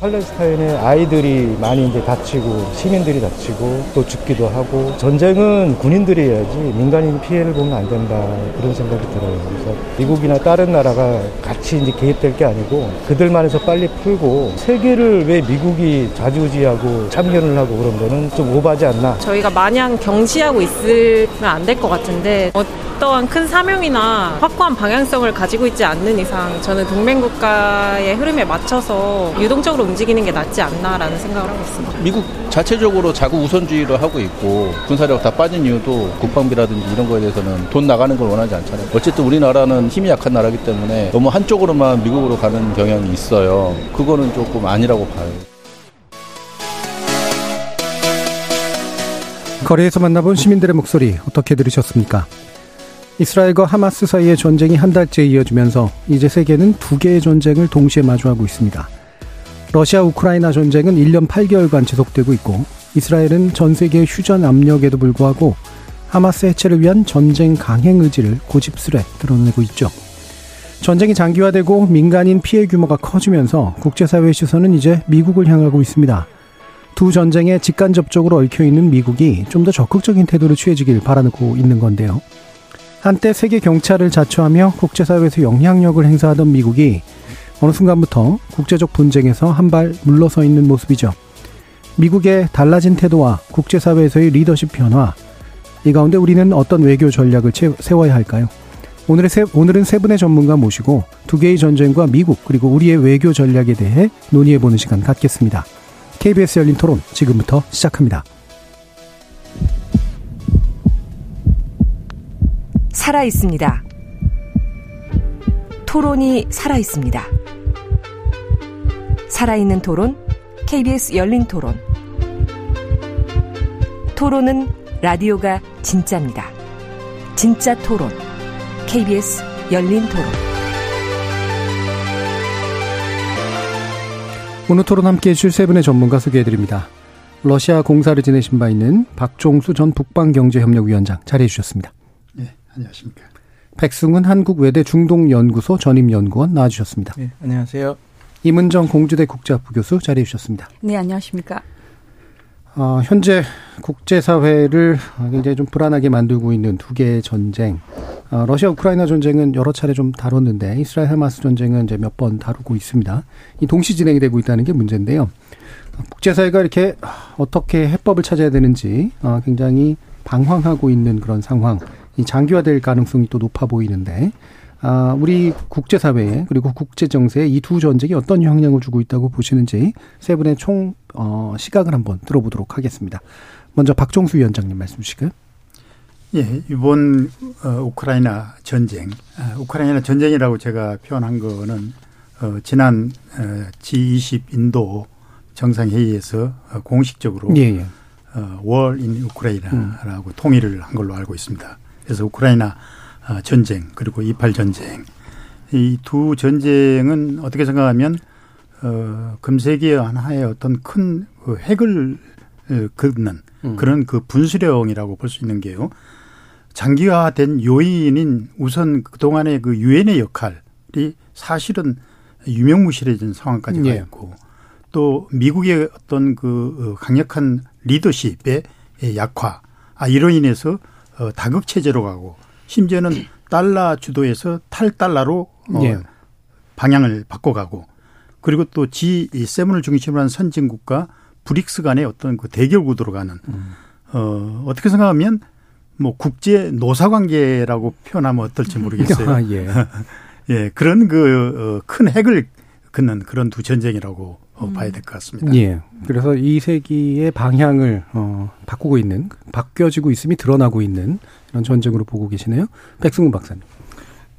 팔레스타인의 아이들이 많이 이제 다치고 시민들이 다치고 또 죽기도 하고 전쟁은 군인들이 해야지 민간인 피해를 보면 안 된다 그런 생각이 들어요. 그래서 미국이나 다른 나라가 같이 이제 개입될 게 아니고 그들만해서 빨리 풀고 세계를 왜 미국이 자주지하고 참견을 하고 그런 거는 좀 오바지 않나. 저희가 마냥 경시하고 있으면 안 될 것 같은데 어 떠한 큰 사명이나 확고한 방향성을 가지고 있지 않는 이상 저는 동맹국가의 흐름에 맞춰서 유동적으로 움직이는 게 낫지 않나라는 생각을 하고 있습니다. 미국 자체적으로 자국 우선주의를 하고 있고 군사력 다 빠진 이유도 국방비라든지 이런 거에 대해서는 돈 나가는 걸 원하지 않잖아요. 어쨌든 우리나라는 힘이 약한 나라기 때문에 너무 한쪽으로만 미국으로 가는 경향이 있어요. 그거는 조금 아니라고 봐요. 거리에서 만나본 시민들의 목소리 어떻게 들으셨습니까? 이스라엘과 하마스 사이의 전쟁이 한 달째 이어지면서 이제 세계는 두 개의 전쟁을 동시에 마주하고 있습니다. 러시아 우크라이나 전쟁은 1년 8개월간 지속되고 있고 이스라엘은 전 세계의 휴전 압력에도 불구하고 하마스 해체를 위한 전쟁 강행 의지를 고집스레 드러내고 있죠. 전쟁이 장기화되고 민간인 피해 규모가 커지면서 국제사회의 시선은 이제 미국을 향하고 있습니다. 두 전쟁에 직간접적으로 얽혀있는 미국이 좀 더 적극적인 태도를 취해지길 바라고 있는 건데요. 한때 세계 경찰을 자처하며 국제사회에서 영향력을 행사하던 미국이 어느 순간부터 국제적 분쟁에서 한 발 물러서 있는 모습이죠. 미국의 달라진 태도와 국제사회에서의 리더십 변화, 이 가운데 우리는 어떤 외교 전략을 세워야 할까요? 오늘의 세, 오늘은 세 분의 전문가 모시고 두 개의 전쟁과 미국 그리고 우리의 외교 전략에 대해 논의해보는 시간 갖겠습니다. KBS 열린 토론 지금부터 시작합니다. 살아 있습니다. 토론이 살아 있습니다. 살아있는 토론, KBS 열린 토론. 토론은 라디오가 진짜입니다. 진짜 토론, KBS 열린 토론. 오늘 토론 함께 해주실 세 분의 전문가 소개해드립니다. 러시아 공사를 지내신 바 있는 박종수 전 북방경제협력위원장 자리해 주셨습니다. 네, 안녕하십니까. 백승훈 한국외대 중동연구소 전임연구원 나와주셨습니다. 네, 안녕하세요. 이문정 공주대 국제학부 교수 자리해 주셨습니다. 네, 안녕하십니까. 어, 현재 국제사회를 굉장히 좀 불안하게 만들고 있는 두 개의 전쟁. 어, 러시아 우크라이나 전쟁은 여러 차례 좀 다뤘는데 이스라엘 하마스 전쟁은 이제 몇 번 다루고 있습니다. 이 동시 진행이 되고 있다는 게 문제인데요. 국제사회가 이렇게 어떻게 해법을 찾아야 되는지 어, 굉장히 방황하고 있는 그런 상황. 이 장기화될 가능성이 또 높아 보이는데 아, 우리 국제사회에 그리고 국제정세에 이 두 전쟁이 어떤 영향을 주고 있다고 보시는지 세 분의 총 어, 시각을 한번 들어보도록 하겠습니다. 먼저 박종수 위원장님 말씀 주시고요. 예, 이번 어, 우크라이나 전쟁, 아, 우크라이나 전쟁이라고 제가 표현한 거는 어, 지난 어, G20 인도 정상회의에서 어, 공식적으로 예, 예. 어, 월인 우크라이나라고 음. 통일을 한 걸로 알고 있습니다. 그래서 우크라이나 어, 전쟁 그리고 이팔 전쟁 이 두 전쟁은 어떻게 생각하면 어 금세기의 하나의 어떤 큰그 핵을 긋는 음. 그런 그 분수령이라고 볼 수 있는 게요. 장기화된 요인인 우선 그동안의 그 유엔의 역할이 사실은 유명무실해진 상황까지 가 예. 있고 예. 또 미국의 어떤 그 강력한 리더십의 약화 아 이로 인해서 어, 다극 체제로 가고 심지어는 달러 주도에서 탈달러로 어, 예. 방향을 바꿔가고 그리고 또 G7을 중심으로 한 선진국과 브릭스 간의 어떤 그 대결 구도로 가는 음. 어, 어떻게 생각하면 뭐 국제 노사 관계라고 표현하면 어떨지 모르겠어요. 아, 예. 예, 그런 그큰 어, 핵을 긋는 그런 두 전쟁이라고 음. 봐야 될 것 같습니다. 예. 그래서 이 세기의 방향을 어, 바꾸고 있는, 바뀌어지고 있음이 드러나고 있는 이런 전쟁으로 보고 계시네요. 백승훈 박사님.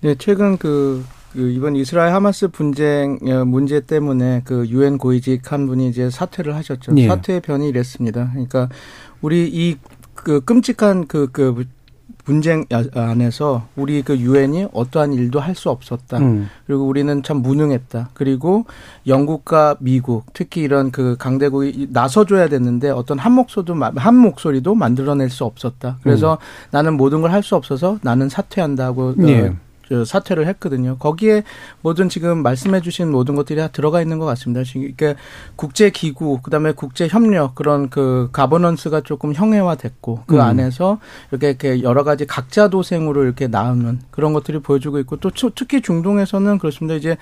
네, 최근 그, 그 이번 이스라엘 하마스 분쟁 어, 문제 때문에 그 유엔 고위직 한 분이 이제 사퇴를 하셨죠. 예. 사퇴 변이 이랬습니다. 그러니까 우리 이그 끔찍한 그, 그 분쟁 안에서 우리 그 유엔이 어떠한 일도 할 수 없었다. 음. 그리고 우리는 참 무능했다. 그리고 영국과 미국 특히 이런 그 강대국이 나서줘야 됐는데 어떤 한 목소리도 한 목소리도 만들어낼 수 없었다. 그래서 음. 나는 모든 걸 할 수 없어서 나는 사퇴한다고 예. 사퇴를 했거든요. 거기에 모든 지금 말씀해 주신 모든 것들이 다 들어가 있는 것 같습니다. 그러니까 국제 기구, 그다음에 국제 협력 그런 그 가버넌스가 조금 형해화됐고 그 음. 안에서 이렇게, 이렇게 여러 가지 각자 도생으로 이렇게 나오는 그런 것들이 보여주고 있고 또 특히 중동에서는 그렇습니다. 이제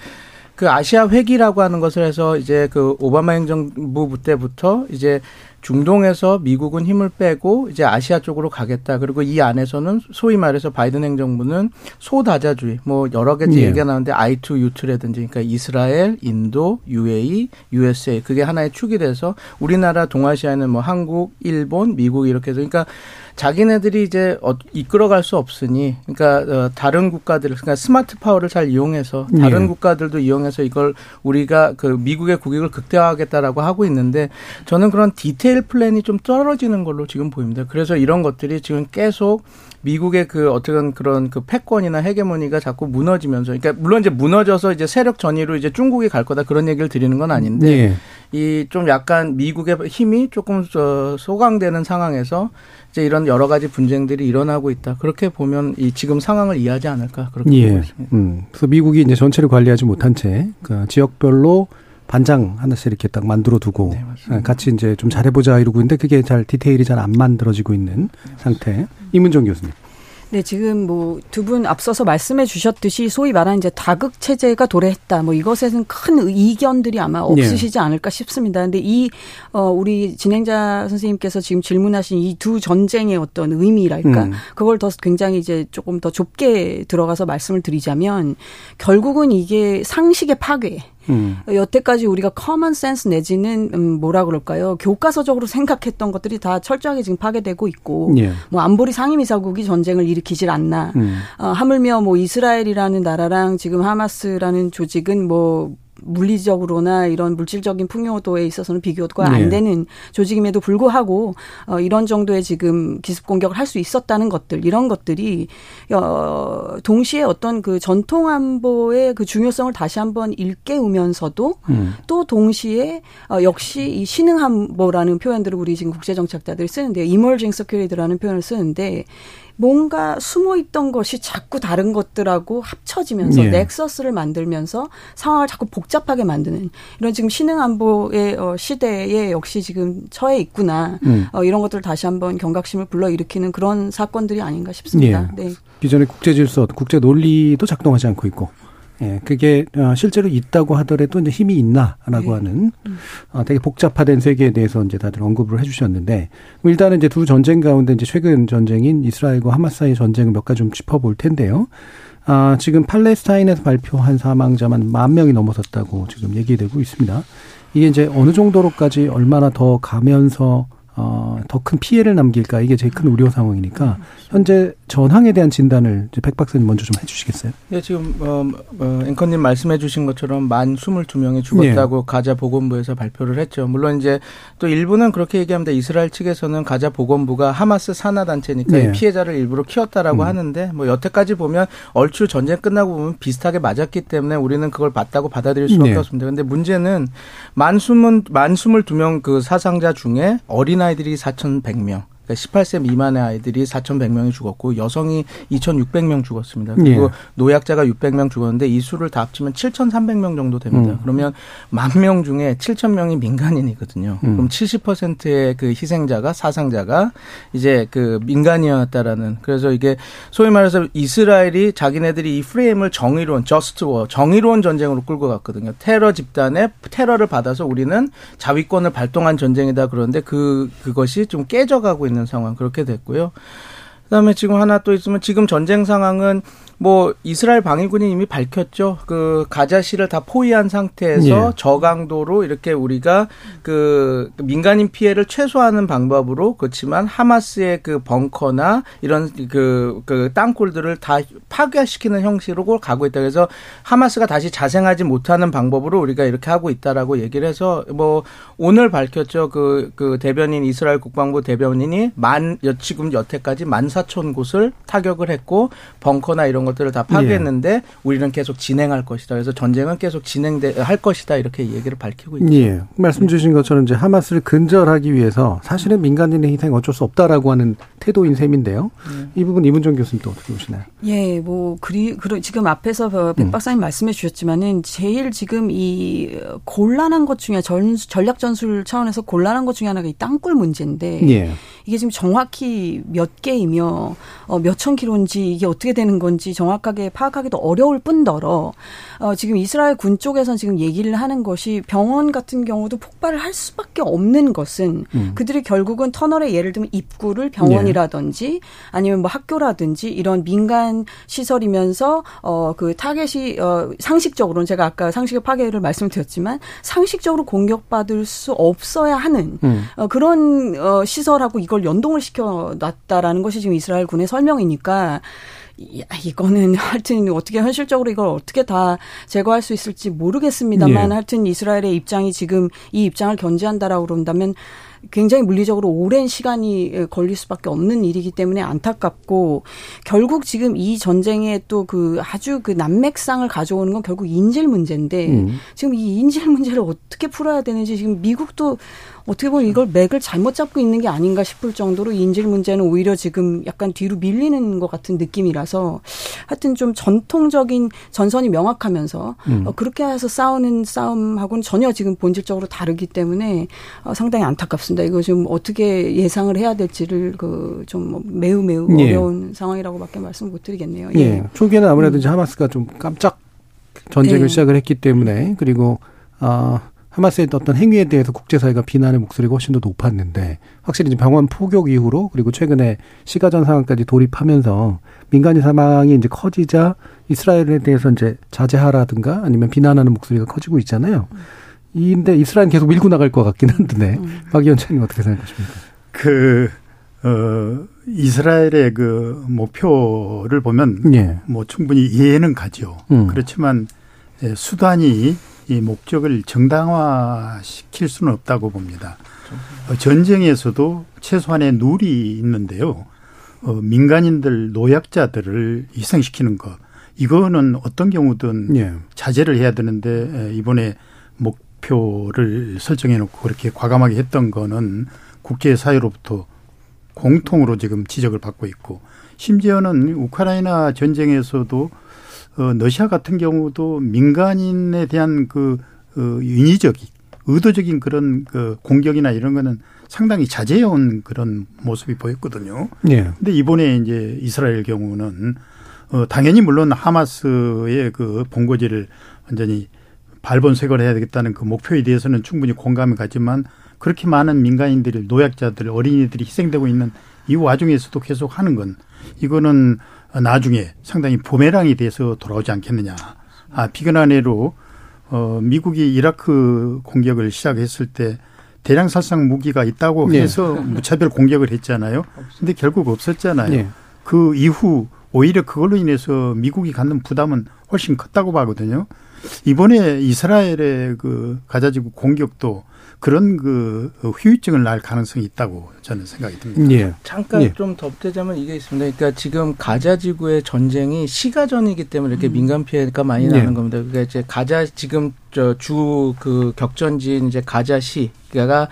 그 아시아 회기라고 하는 것을 해서 이제 그 오바마 행정부 때부터 이제 중동에서 미국은 힘을 빼고 이제 아시아 쪽으로 가겠다. 그리고 이 안에서는 소위 말해서 바이든 행정부는 소다자주의 뭐 여러 가지 예. 얘기가 나오는데 I2U2라든지 그러니까 이스라엘, 인도, UAE, USA 그게 하나의 축이 돼서 우리나라 동아시아에는 뭐 한국, 일본, 미국 이렇게 해서 그러니까 자기네들이 이제 어, 이끌어갈 수 없으니 그러니까 어, 다른 국가들 그러니까 smart power를 잘 이용해서 다른 네. 국가들도 이용해서 이걸 우리가 그 미국의 국익을 극대화하겠다라고 하고 있는데 저는 그런 detail plan이 좀 떨어지는 걸로 지금 보입니다. 그래서 이런 것들이 지금 계속 미국의 그 어떻게 그런 그 패권이나 헤게모니가 자꾸 무너지면서 그러니까 물론 이제 무너져서 이제 세력 전이로 이제 중국이 갈 거다 그런 얘기를 드리는 건 아닌데 네. 이 좀 약간 미국의 힘이 조금 소강되는 상황에서 이제 이런 여러 가지 분쟁들이 일어나고 있다. 그렇게 보면 이 지금 상황을 이해하지 않을까 그렇게 예. 보고 있습니다. 음. 그래서 미국이 이제 전체를 관리하지 못한 채그 지역별로 반장 하나씩 이렇게 딱 만들어 두고 네, 예, 같이 이제 좀 잘해보자 이러고 있는데 그게 잘 디테일이 잘 안 만들어지고 있는 네, 상태. 이문정 교수님. 네, 지금 뭐 두 분 앞서서 말씀해 주셨듯이 소위 말하는 이제 다극 체제가 도래했다. 뭐 이것에는 큰 이견들이 아마 네. 없으시지 네. 않을까 싶습니다. 근데 이 어 우리 진행자 선생님께서 지금 질문하신 이 두 전쟁의 어떤 의미랄까? 음. 그걸 더 굉장히 이제 조금 더 좁게 들어가서 말씀을 드리자면 결국은 이게 상식의 파괴 음. 여태까지 우리가 common sense 내지는 음 뭐라 그럴까요? 교과서적으로 생각했던 것들이 다 철저하게 지금 파괴되고 있고 예. 뭐 안보리 상임이사국이 전쟁을 일으키질 않나. 음. 어, 하물며 뭐 이스라엘이라는 나라랑 지금 하마스라는 조직은 뭐 물리적으로나 이런 물질적인 풍요도에 있어서는 비교가 네. 안 되는 조직임에도 불구하고 어 이런 정도의 지금 기습 공격을 할 수 있었다는 것들 이런 것들이 어 동시에 어떤 그 전통 안보의 그 중요성을 다시 한번 일깨우면서도 음. 또 동시에 어 역시 이 신흥 안보라는 표현들을 우리 지금 국제 정책자들이 쓰는데 emerging security라는 표현을 쓰는데 뭔가 숨어 있던 것이 자꾸 다른 것들하고 합쳐지면서 예. 넥서스를 만들면서 상황을 자꾸 복잡하게 만드는 이런 지금 신흥 안보의 어, 시대에 역시 지금 처해 있구나. 음. 어, 이런 것들을 다시 한번 경각심을 불러일으키는 그런 사건들이 아닌가 싶습니다. 예. 네. 기존의 국제 질서, 국제 논리도 작동하지 않고 있고 예, 그게 어, 실제로 있다고 하더라도 이제 힘이 있나라고 네. 하는 음. 어, 되게 복잡화된 세계에 대해서 이제 다들 언급을 해주셨는데 뭐 일단은 이제 두 전쟁 가운데 이제 최근 전쟁인 이스라엘과 하마스 사이 전쟁을 몇 가지 좀 짚어볼 텐데요. 아, 지금 팔레스타인에서 발표한 사망자만 만 명이 넘어섰다고 지금 얘기되고 있습니다. 이게 이제 어느 정도로까지 얼마나 더 가면서 어, 더 큰 피해를 남길까 이게 제일 큰 우려 상황이니까 현재 전황에 대한 진단을 이제 백 박사님 먼저 좀 해주시겠어요? 네, 지금 어, 어, 앵커님 말씀해주신 것처럼 만 스물두 명이 죽었다고 네. 가자 보건부에서 발표를 했죠. 물론 이제 또 일부는 그렇게 얘기합니다. 이스라엘 측에서는 가자 보건부가 하마스 산하 단체니까 네. 피해자를 일부러 키웠다라고 음. 하는데 뭐 여태까지 보면 얼추 전쟁 끝나고 보면 비슷하게 맞았기 때문에 우리는 그걸 맞다고 받아들일 수밖에 네. 없습니다. 근데 문제는 만 스물 만 스물두 명그 사상자 중에 어린 아이 들이 4,100명. 그러니까 18세 미만의 아이들이 4,100명이 죽었고 여성이 2,600명 죽었습니다. 그리고 예. 노약자가 600명 죽었는데 이 수를 다 합치면 7,300명 정도 됩니다. 음. 그러면 만 명 중에 7,000명이 민간인이거든요. 음. 그럼 70%의 그 희생자가 사상자가 이제 그 민간이었다라는 그래서 이게 소위 말해서 이스라엘이 자기네들이 이 프레임을 정의로운 just war 정의로운 전쟁으로 끌고 갔거든요. 테러 집단의 테러를 받아서 우리는 자위권을 발동한 전쟁이다 그런데 그 그것이 좀 깨져가고 있는 있는 상황 그렇게 됐고요. 그다음에 지금 하나 또 있으면 지금 전쟁 상황은 뭐 이스라엘 방위군이 이미 밝혔죠. 그 가자시를 다 포위한 상태에서 예. 저강도로 이렇게 우리가 그 민간인 피해를 최소화하는 방법으로 그렇지만 하마스의 그 벙커나 이런 그, 그 땅굴들을 다 파괴시키는 형식으로 가고 있다. 그래서 하마스가 다시 자생하지 못하는 방법으로 우리가 이렇게 하고 있다라고 얘기를 해서 뭐 오늘 밝혔죠. 그, 그 대변인 이스라엘 국방부 대변인이 만, 지금 여태까지 만 사천 곳을 타격을 했고 벙커나 이런 것들을 다 파괴했는데 예. 우리는 계속 진행할 것이다. 그래서 전쟁은 계속 진행할 것이다. 이렇게 얘기를 밝히고 있죠. 예. 말씀 주신 것처럼 이제 하마스를 근절하기 위해서 사실은 민간인의 희생 어쩔 수 없다라고 하는 태도인 셈인데요. 예. 이 부분 이문정 교수님 또 어떻게 보시나요? 예, 뭐 그리 그러 지금 앞에서 백 음. 박사님 음. 말씀해 주셨지만은 제일 지금 이 곤란한 것 중에 전 전략 전술 차원에서 곤란한 것 중에 하나가 이 땅굴 문제인데 예. 이게 지금 정확히 몇 개이며 어, 몇천 킬로인지 이게 어떻게 되는 건지 정확하게 파악하기도 어려울 뿐더러 어, 지금 이스라엘 군 쪽에서는 지금 얘기를 하는 것이 병원 같은 경우도 폭발을 할 수밖에 없는 것은 음. 그들이 결국은 터널에 예를 들면 입구를 병원이라든지 네. 아니면 뭐 학교라든지 이런 민간 시설이면서 어, 그 타겟이 어, 상식적으로는 제가 아까 상식의 파괴를 말씀드렸지만 상식적으로 공격받을 수 없어야 하는 음. 어, 그런 어, 시설하고 이걸 연동을 시켜 놨다라는 것이 지금 이스라엘 군의 설명이니까 이거는 하여튼 어떻게 현실적으로 이걸 어떻게 다 제거할 수 있을지 모르겠습니다만 예. 하여튼 이스라엘의 입장이 지금 이 입장을 견제한다라고 그런다면 굉장히 물리적으로 오랜 시간이 걸릴 수밖에 없는 일이기 때문에 안타깝고 결국 지금 이 전쟁에 또 그 아주 그 난맥상을 가져오는 건 결국 인질 문제인데 음. 지금 이 인질 문제를 어떻게 풀어야 되는지 지금 미국도 어떻게 보면 이걸 맥을 잘못 잡고 있는 게 아닌가 싶을 정도로 인질 문제는 오히려 지금 약간 뒤로 밀리는 것 같은 느낌이라서 하여튼 좀 전통적인 전선이 명확하면,서 음. 어, 그렇게 해서 싸우는 싸움하고는 전혀 지금 본질적으로 다르기 때문에 어, 상당히 안타깝습니다. 이거 좀 어떻게 예상을 해야 될지를 그좀 뭐 매우 매우 예. 어려운 상황이라고밖에 말씀 못 드리겠네요. 예. 예. 초기에는 아무래도 음. 이제 하마스가 좀 깜짝 전쟁을 네. 시작을 했기 때문에 그리고 아 어, 하마스의 어떤 행위에 대해서 국제사회가 비난의 목소리가 훨씬 더 높았는데 확실히 이제 병원 포격 이후로 그리고 최근에 시가전 상황까지 돌입하면서 민간인 사망이 이제 커지자 이스라엘에 대해서 이제 자제하라든가 아니면 비난하는 목소리가 커지고 있잖아요. 이인데 이스라엘은 계속 밀고 나갈 것 같긴 한데 음. 박 위원장님 어떻게 생각하십니까? 그 어, 이스라엘의 그 목표를 보면 예. 뭐 충분히 이해는 가죠. 음. 그렇지만 예, 수단이 이 목적을 정당화시킬 수는 없다고 봅니다. 어, 전쟁에서도 최소한의 룰이 있는데요. 어, 민간인들, 노약자들을 희생시키는 것. 이거는 어떤 경우든 예. 자제를 해야 되는데 이번에 목표를 설정해 놓고 그렇게 과감하게 했던 거는 국제 사회로부터 공통으로 지금 지적을 받고 있고 심지어는 우크라이나 전쟁에서도 어, 러시아 같은 경우도 민간인에 대한 그 어, 인위적인 의도적인 그런 그 공격이나 이런 거는 상당히 자제해온 그런 모습이 보였거든요. 예. 근데 이번에 이제 이스라엘 경우는 어 당연히 물론 하마스의 그 본고지를 완전히 발본색을 해야 되겠다는 그 목표에 대해서는 충분히 공감이 가지만 그렇게 많은 민간인들이 노약자들 어린이들이 희생되고 있는 이 와중에서도 계속 하는 건 이거는 나중에 상당히 부메랑이 돼서 돌아오지 않겠느냐. 아, 비근한 예로 어, 미국이 이라크 공격을 시작했을 때 대량 살상 무기가 있다고 네. 해서 무차별 공격을 했잖아요. 근데 결국 없었잖아요. 네. 그 이후 오히려 그걸로 인해서 미국이 갖는 부담은 훨씬 컸다고 봐거든요. 이번에 이스라엘의 그 가자지구 공격도 그런 그 후유증을 날 가능성이 있다고 저는 생각이 듭니다. 예. 잠깐 예. 좀 덧대자면 이게 있습니다. 그러니까 지금 가자 지구의 전쟁이 시가전이기 때문에 이렇게 음. 민간 피해가 많이 예. 나는 겁니다. 그러니까 이제 가자 지금 저 주 그 격전지인 이제 가자시가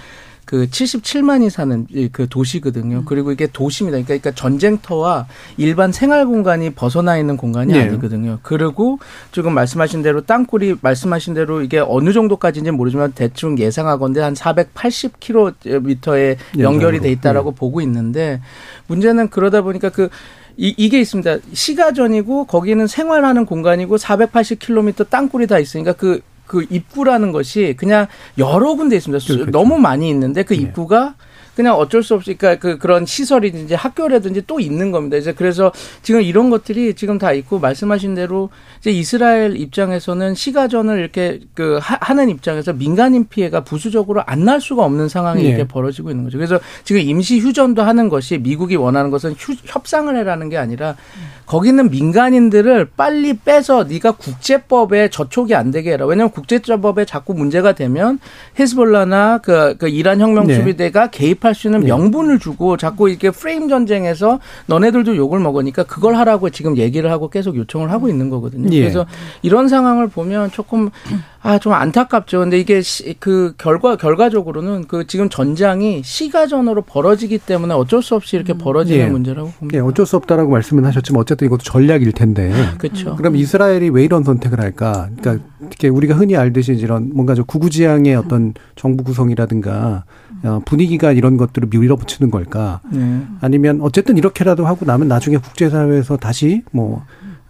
그 77만이 사는 그 도시거든요. 음. 그리고 이게 도시입니다. 그러니까, 그러니까 전쟁터와 일반 생활 공간이 벗어나 있는 공간이 네. 아니거든요. 그리고 지금 말씀하신 대로 땅굴이 말씀하신 대로 이게 어느 정도까지인지 모르지만 대충 예상하건데 한 480km에 연결이 돼 있다라고 네. 보고 있는데 문제는 그러다 보니까 그 이, 이게 있습니다. 시가전이고 거기는 생활하는 공간이고 480km 땅굴이 다 있으니까 그 그 입구라는 것이 그냥 여러 군데 있습니다. 그렇죠. 너무 많이 있는데 그 네. 입구가 그냥 어쩔 수 없이 그러니까 그 그런 시설이든지 학교라든지 또 있는 겁니다. 이제 그래서 지금 이런 것들이 지금 다 있고 말씀하신 대로 이제 이스라엘 입장에서는 시가전을 이렇게 그 하 는 입장에서 민간인 피해가 부수적으로 안 날 수가 없는 상황이 네. 이렇게 벌어지고 있는 거죠. 그래서 지금 임시 휴전도 하는 것이 미국이 원하는 것은 휴, 협상을 해라는 게 아니라 거기는 민간인들을 빨리 빼서 네가 국제법에 저촉이 안 되게 해라. 왜냐하면 국제법에 자꾸 문제가 되면 헤즈볼라나 그, 그 이란 혁명 네. 수비대가 네. 개입 할 수 있는 네. 명분을 주고 자꾸 이렇게 프레임 전쟁에서 너네들도 욕을 먹으니까 그걸 하라고 지금 얘기를 하고 계속 요청을 하고 있는 거거든요. 예. 그래서 이런 상황을 보면 조금 아, 좀 안타깝죠. 근데 이게 시, 그 결과, 결과적으로는 그 지금 전장이 시가전으로 벌어지기 때문에 어쩔 수 없이 이렇게 벌어지는 예. 문제라고 봅니다. 예, 어쩔 수 없다라고 말씀은 하셨지만 어쨌든 이것도 전략일 텐데. 그렇죠. 그럼 이스라엘이 왜 이런 선택을 할까? 그러니까 이렇게 우리가 흔히 알듯이 이런 뭔가 저 구구지향의 어떤 정부 구성이라든가 어, 분위기가 이런 것들을 밀어붙이는 걸까? 네. 아니면 어쨌든 이렇게라도 하고 나면 나중에 국제사회에서 다시 뭐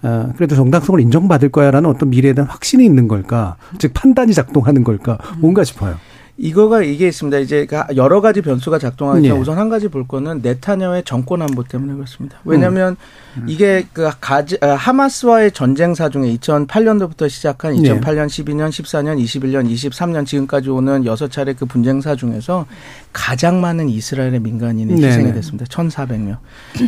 어, 그래도 정당성을 인정받을 거야라는 어떤 미래에 대한 확신이 있는 걸까? 즉 판단이 작동하는 걸까? 뭔가 싶어요. 이거가 이게 있습니다. 이제 그 여러 가지 변수가 작동하니까 예. 우선 한 가지 볼 거는 네타냐의 정권 안보 때문에 그렇습니다. 왜냐하면 음. 음. 이게 그 가지 아, 하마스와의 전쟁 사 중에 2008년도부터 시작한 2008년, 12년, 14년, 21년, 23년 지금까지 오는 여섯 차례 그 분쟁사 중에서 가장 많은 이스라엘의 민간인이 희생이 됐습니다. 1,400명.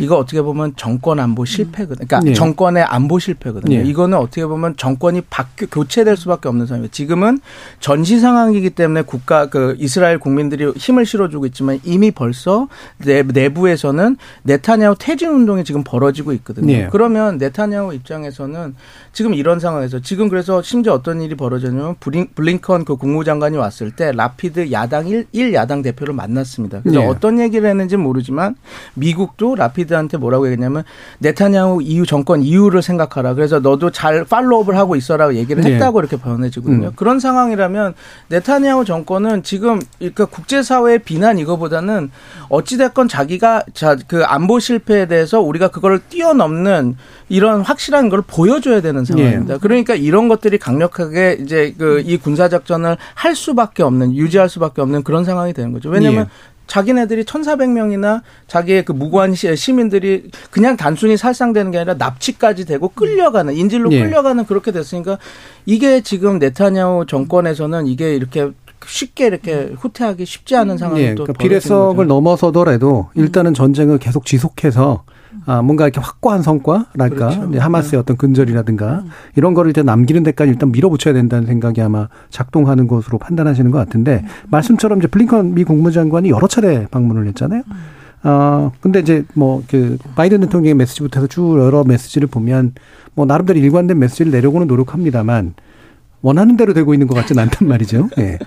이거 어떻게 보면 정권 안보 실패거든요. 그러니까 네. 정권의 안보 실패거든요. 네. 이거는 어떻게 보면 정권이 바뀌 교체될 수밖에 없는 상황이에요. 지금은 전시 상황이기 때문에 국가 그 이스라엘 국민들이 힘을 실어주고 있지만 이미 벌써 내부에서는 네타냐후 퇴진 운동이 지금 벌어지고 있거든요. 네. 그러면 네타냐후 입장에서는 지금 이런 상황에서 지금 그래서 심지어 어떤 일이 벌어졌냐면 블링컨 그 국무장관이 왔을 때 라피드 야당 1, 1야당 대표를 만났습니다. 그래서 네. 어떤 얘기를 했는지 모르지만 미국도 라피드한테 뭐라고 얘기했냐면 네타냐후 이후 정권 이후를 생각하라. 그래서 너도 잘 팔로우업을 하고 있어라고 얘기를 네. 했다고 네. 이렇게 변해지거든요. 음. 그런 상황이라면 네타냐후 정권은 지금 그러니까 국제사회의 비난 이거보다는 어찌됐건 자기가 자 그 안보 실패에 대해서 우리가 그거를 뛰어넘는 이런 확실한 걸 보여줘야 되는 상황입니다. 예. 그러니까 이런 것들이 강력하게 이제 그 이 군사 작전을 할 수밖에 없는 유지할 수밖에 없는 그런 상황이 되는 거죠. 왜냐하면 예. 자기네들이 1,400명이나 자기의 그 무고한 시민들이 그냥 단순히 살상되는 게 아니라 납치까지 되고 끌려가는 인질로 예. 끌려가는 그렇게 됐으니까 이게 지금 네타냐후 정권에서는 이게 이렇게 쉽게 이렇게 후퇴하기 쉽지 않은 상황이 예, 또 그러니까 비례성을 넘어서더라도 일단은 전쟁을 계속 지속해서 아, 뭔가 이렇게 확고한 성과랄까 그렇죠. 하마스의 네. 어떤 근절이라든가 음. 이런 거를 이제 남기는 데까지 일단 밀어붙여야 된다는 생각이 아마 작동하는 것으로 판단하시는 것 같은데 음. 말씀처럼 이제 블링컨 미 국무장관이 여러 차례 방문을 했잖아요. 음. 어, 근데 이제 뭐 그 바이든 대통령의 메시지부터 해서 쭉 여러 메시지를 보면 뭐 나름대로 일관된 메시지를 내려고는 노력합니다만 원하는 대로 되고 있는 것 같지는 않단 말이죠. 예.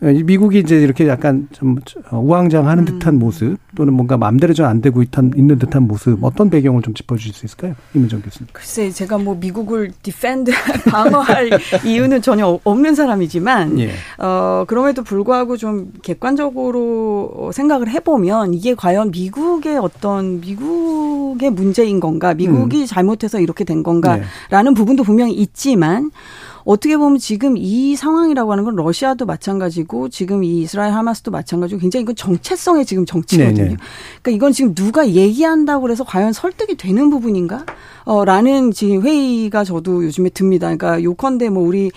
미국이 이제 이렇게 약간 좀 우왕좌왕하는 음. 듯한 모습 또는 뭔가 마음대로 좀 안 되고 있는 듯한 모습 어떤 배경을 좀 짚어주실 수 있을까요, 임은정 교수님? 글쎄, 제가 뭐 미국을 defend 방어할 이유는 전혀 없는 사람이지만 예. 어 그럼에도 불구하고 좀 객관적으로 생각을 해보면 이게 과연 미국의 어떤 미국의 문제인 건가, 미국이 음. 잘못해서 이렇게 된 건가라는 네. 부분도 분명히 있지만. 어떻게 보면 지금 이 상황이라고 하는 건 러시아도 마찬가지고 지금 이 이스라엘 하마스도 마찬가지고 굉장히 이건 정체성의 지금 정치거든요. 네네. 그러니까 이건 지금 누가 얘기한다고 그래서 과연 설득이 되는 부분인가? 어, 라는 지금 회의가 저도 요즘에 듭니다. 그러니까 요컨대 뭐 우리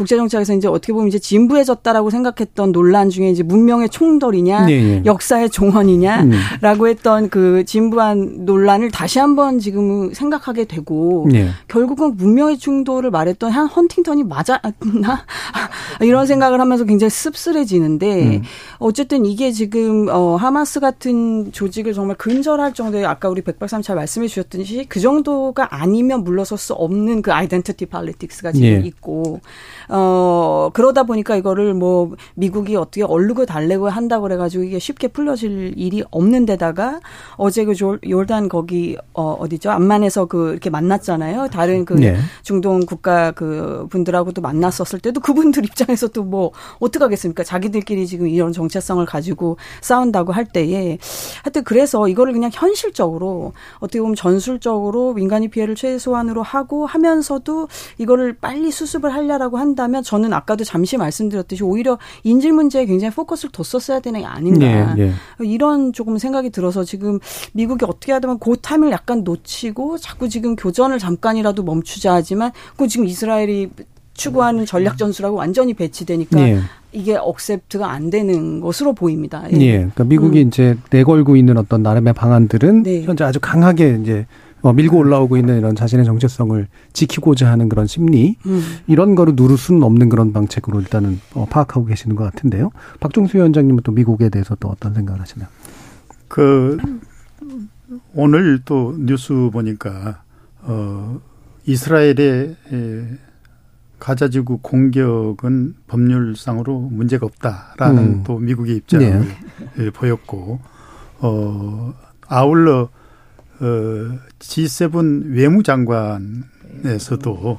국제 정치학에서 이제 어떻게 보면 이제 진부해졌다라고 생각했던 논란 중에 이제 문명의 총돌이냐, 네, 네. 역사의 종언이냐라고 음. 했던 그 진부한 논란을 다시 한번 지금 생각하게 되고 네. 결국은 문명의 충돌을 말했던 한 헌팅턴이 맞았나 이런 생각을 하면서 굉장히 씁쓸해지는데 음. 어쨌든 이게 지금 어 하마스 같은 조직을 정말 근절할 정도의 아까 우리 백박삼 잘 말씀해 주셨듯이 그 정도가 아니면 물러설 수 없는 그 아이덴티티 팔리틱스가 지금 네. 있고 어, 그러다 보니까 이거를 뭐 미국이 어떻게 얼르고 달래고 한다고 그래가지고 이게 쉽게 풀려질 일이 없는 데다가 어제 그 요르단 거기 어, 어디죠? 암만에서 그 이렇게 만났잖아요. 다른 그 네. 중동 국가 그 분들하고도 만났었을 때도 그분들 입장에서도 뭐 어떡하겠습니까? 자기들끼리 지금 이런 정체성을 가지고 싸운다고 할 때에 하여튼 그래서 이거를 그냥 현실적으로 어떻게 보면 전술적으로 민간인 피해를 최소한으로 하고 하면서도 이거를 빨리 수습을 하려라고 한다. 한다면 저는 아까도 잠시 말씀드렸듯이 오히려 인질 문제에 굉장히 포커스를 뒀었어야 되는 게 아닌가. 네, 네. 이런 조금 생각이 들어서 지금 미국이 어떻게 하든 그 타임을 약간 놓치고 자꾸 지금 교전을 잠깐이라도 멈추자 하지만 그 지금 이스라엘이 추구하는 전략 전술하고 완전히 배치되니까 네. 이게 accept가 안 되는 것으로 보입니다. 예. 예. 그러니까 미국이 음. 이제 내걸고 있는 어떤 나름의 방안들은 네. 현재 아주 강하게 이제 어, 밀고 올라오고 있는 이런 자신의 정체성을 지키고자 하는 그런 심리 음. 이런 거를 누를 수는 없는 그런 방책으로 일단은 어, 파악하고 계시는 것 같은데요. 박종수 위원장님은 또 미국에 대해서 또 어떤 생각을 하시나요? 그 오늘 또 뉴스 보니까 어 이스라엘의 가자지구 공격은 법률상으로 문제가 없다라는 음. 또 미국의 입장을 네. 보였고 어 아울러 어, G7 외무장관에서도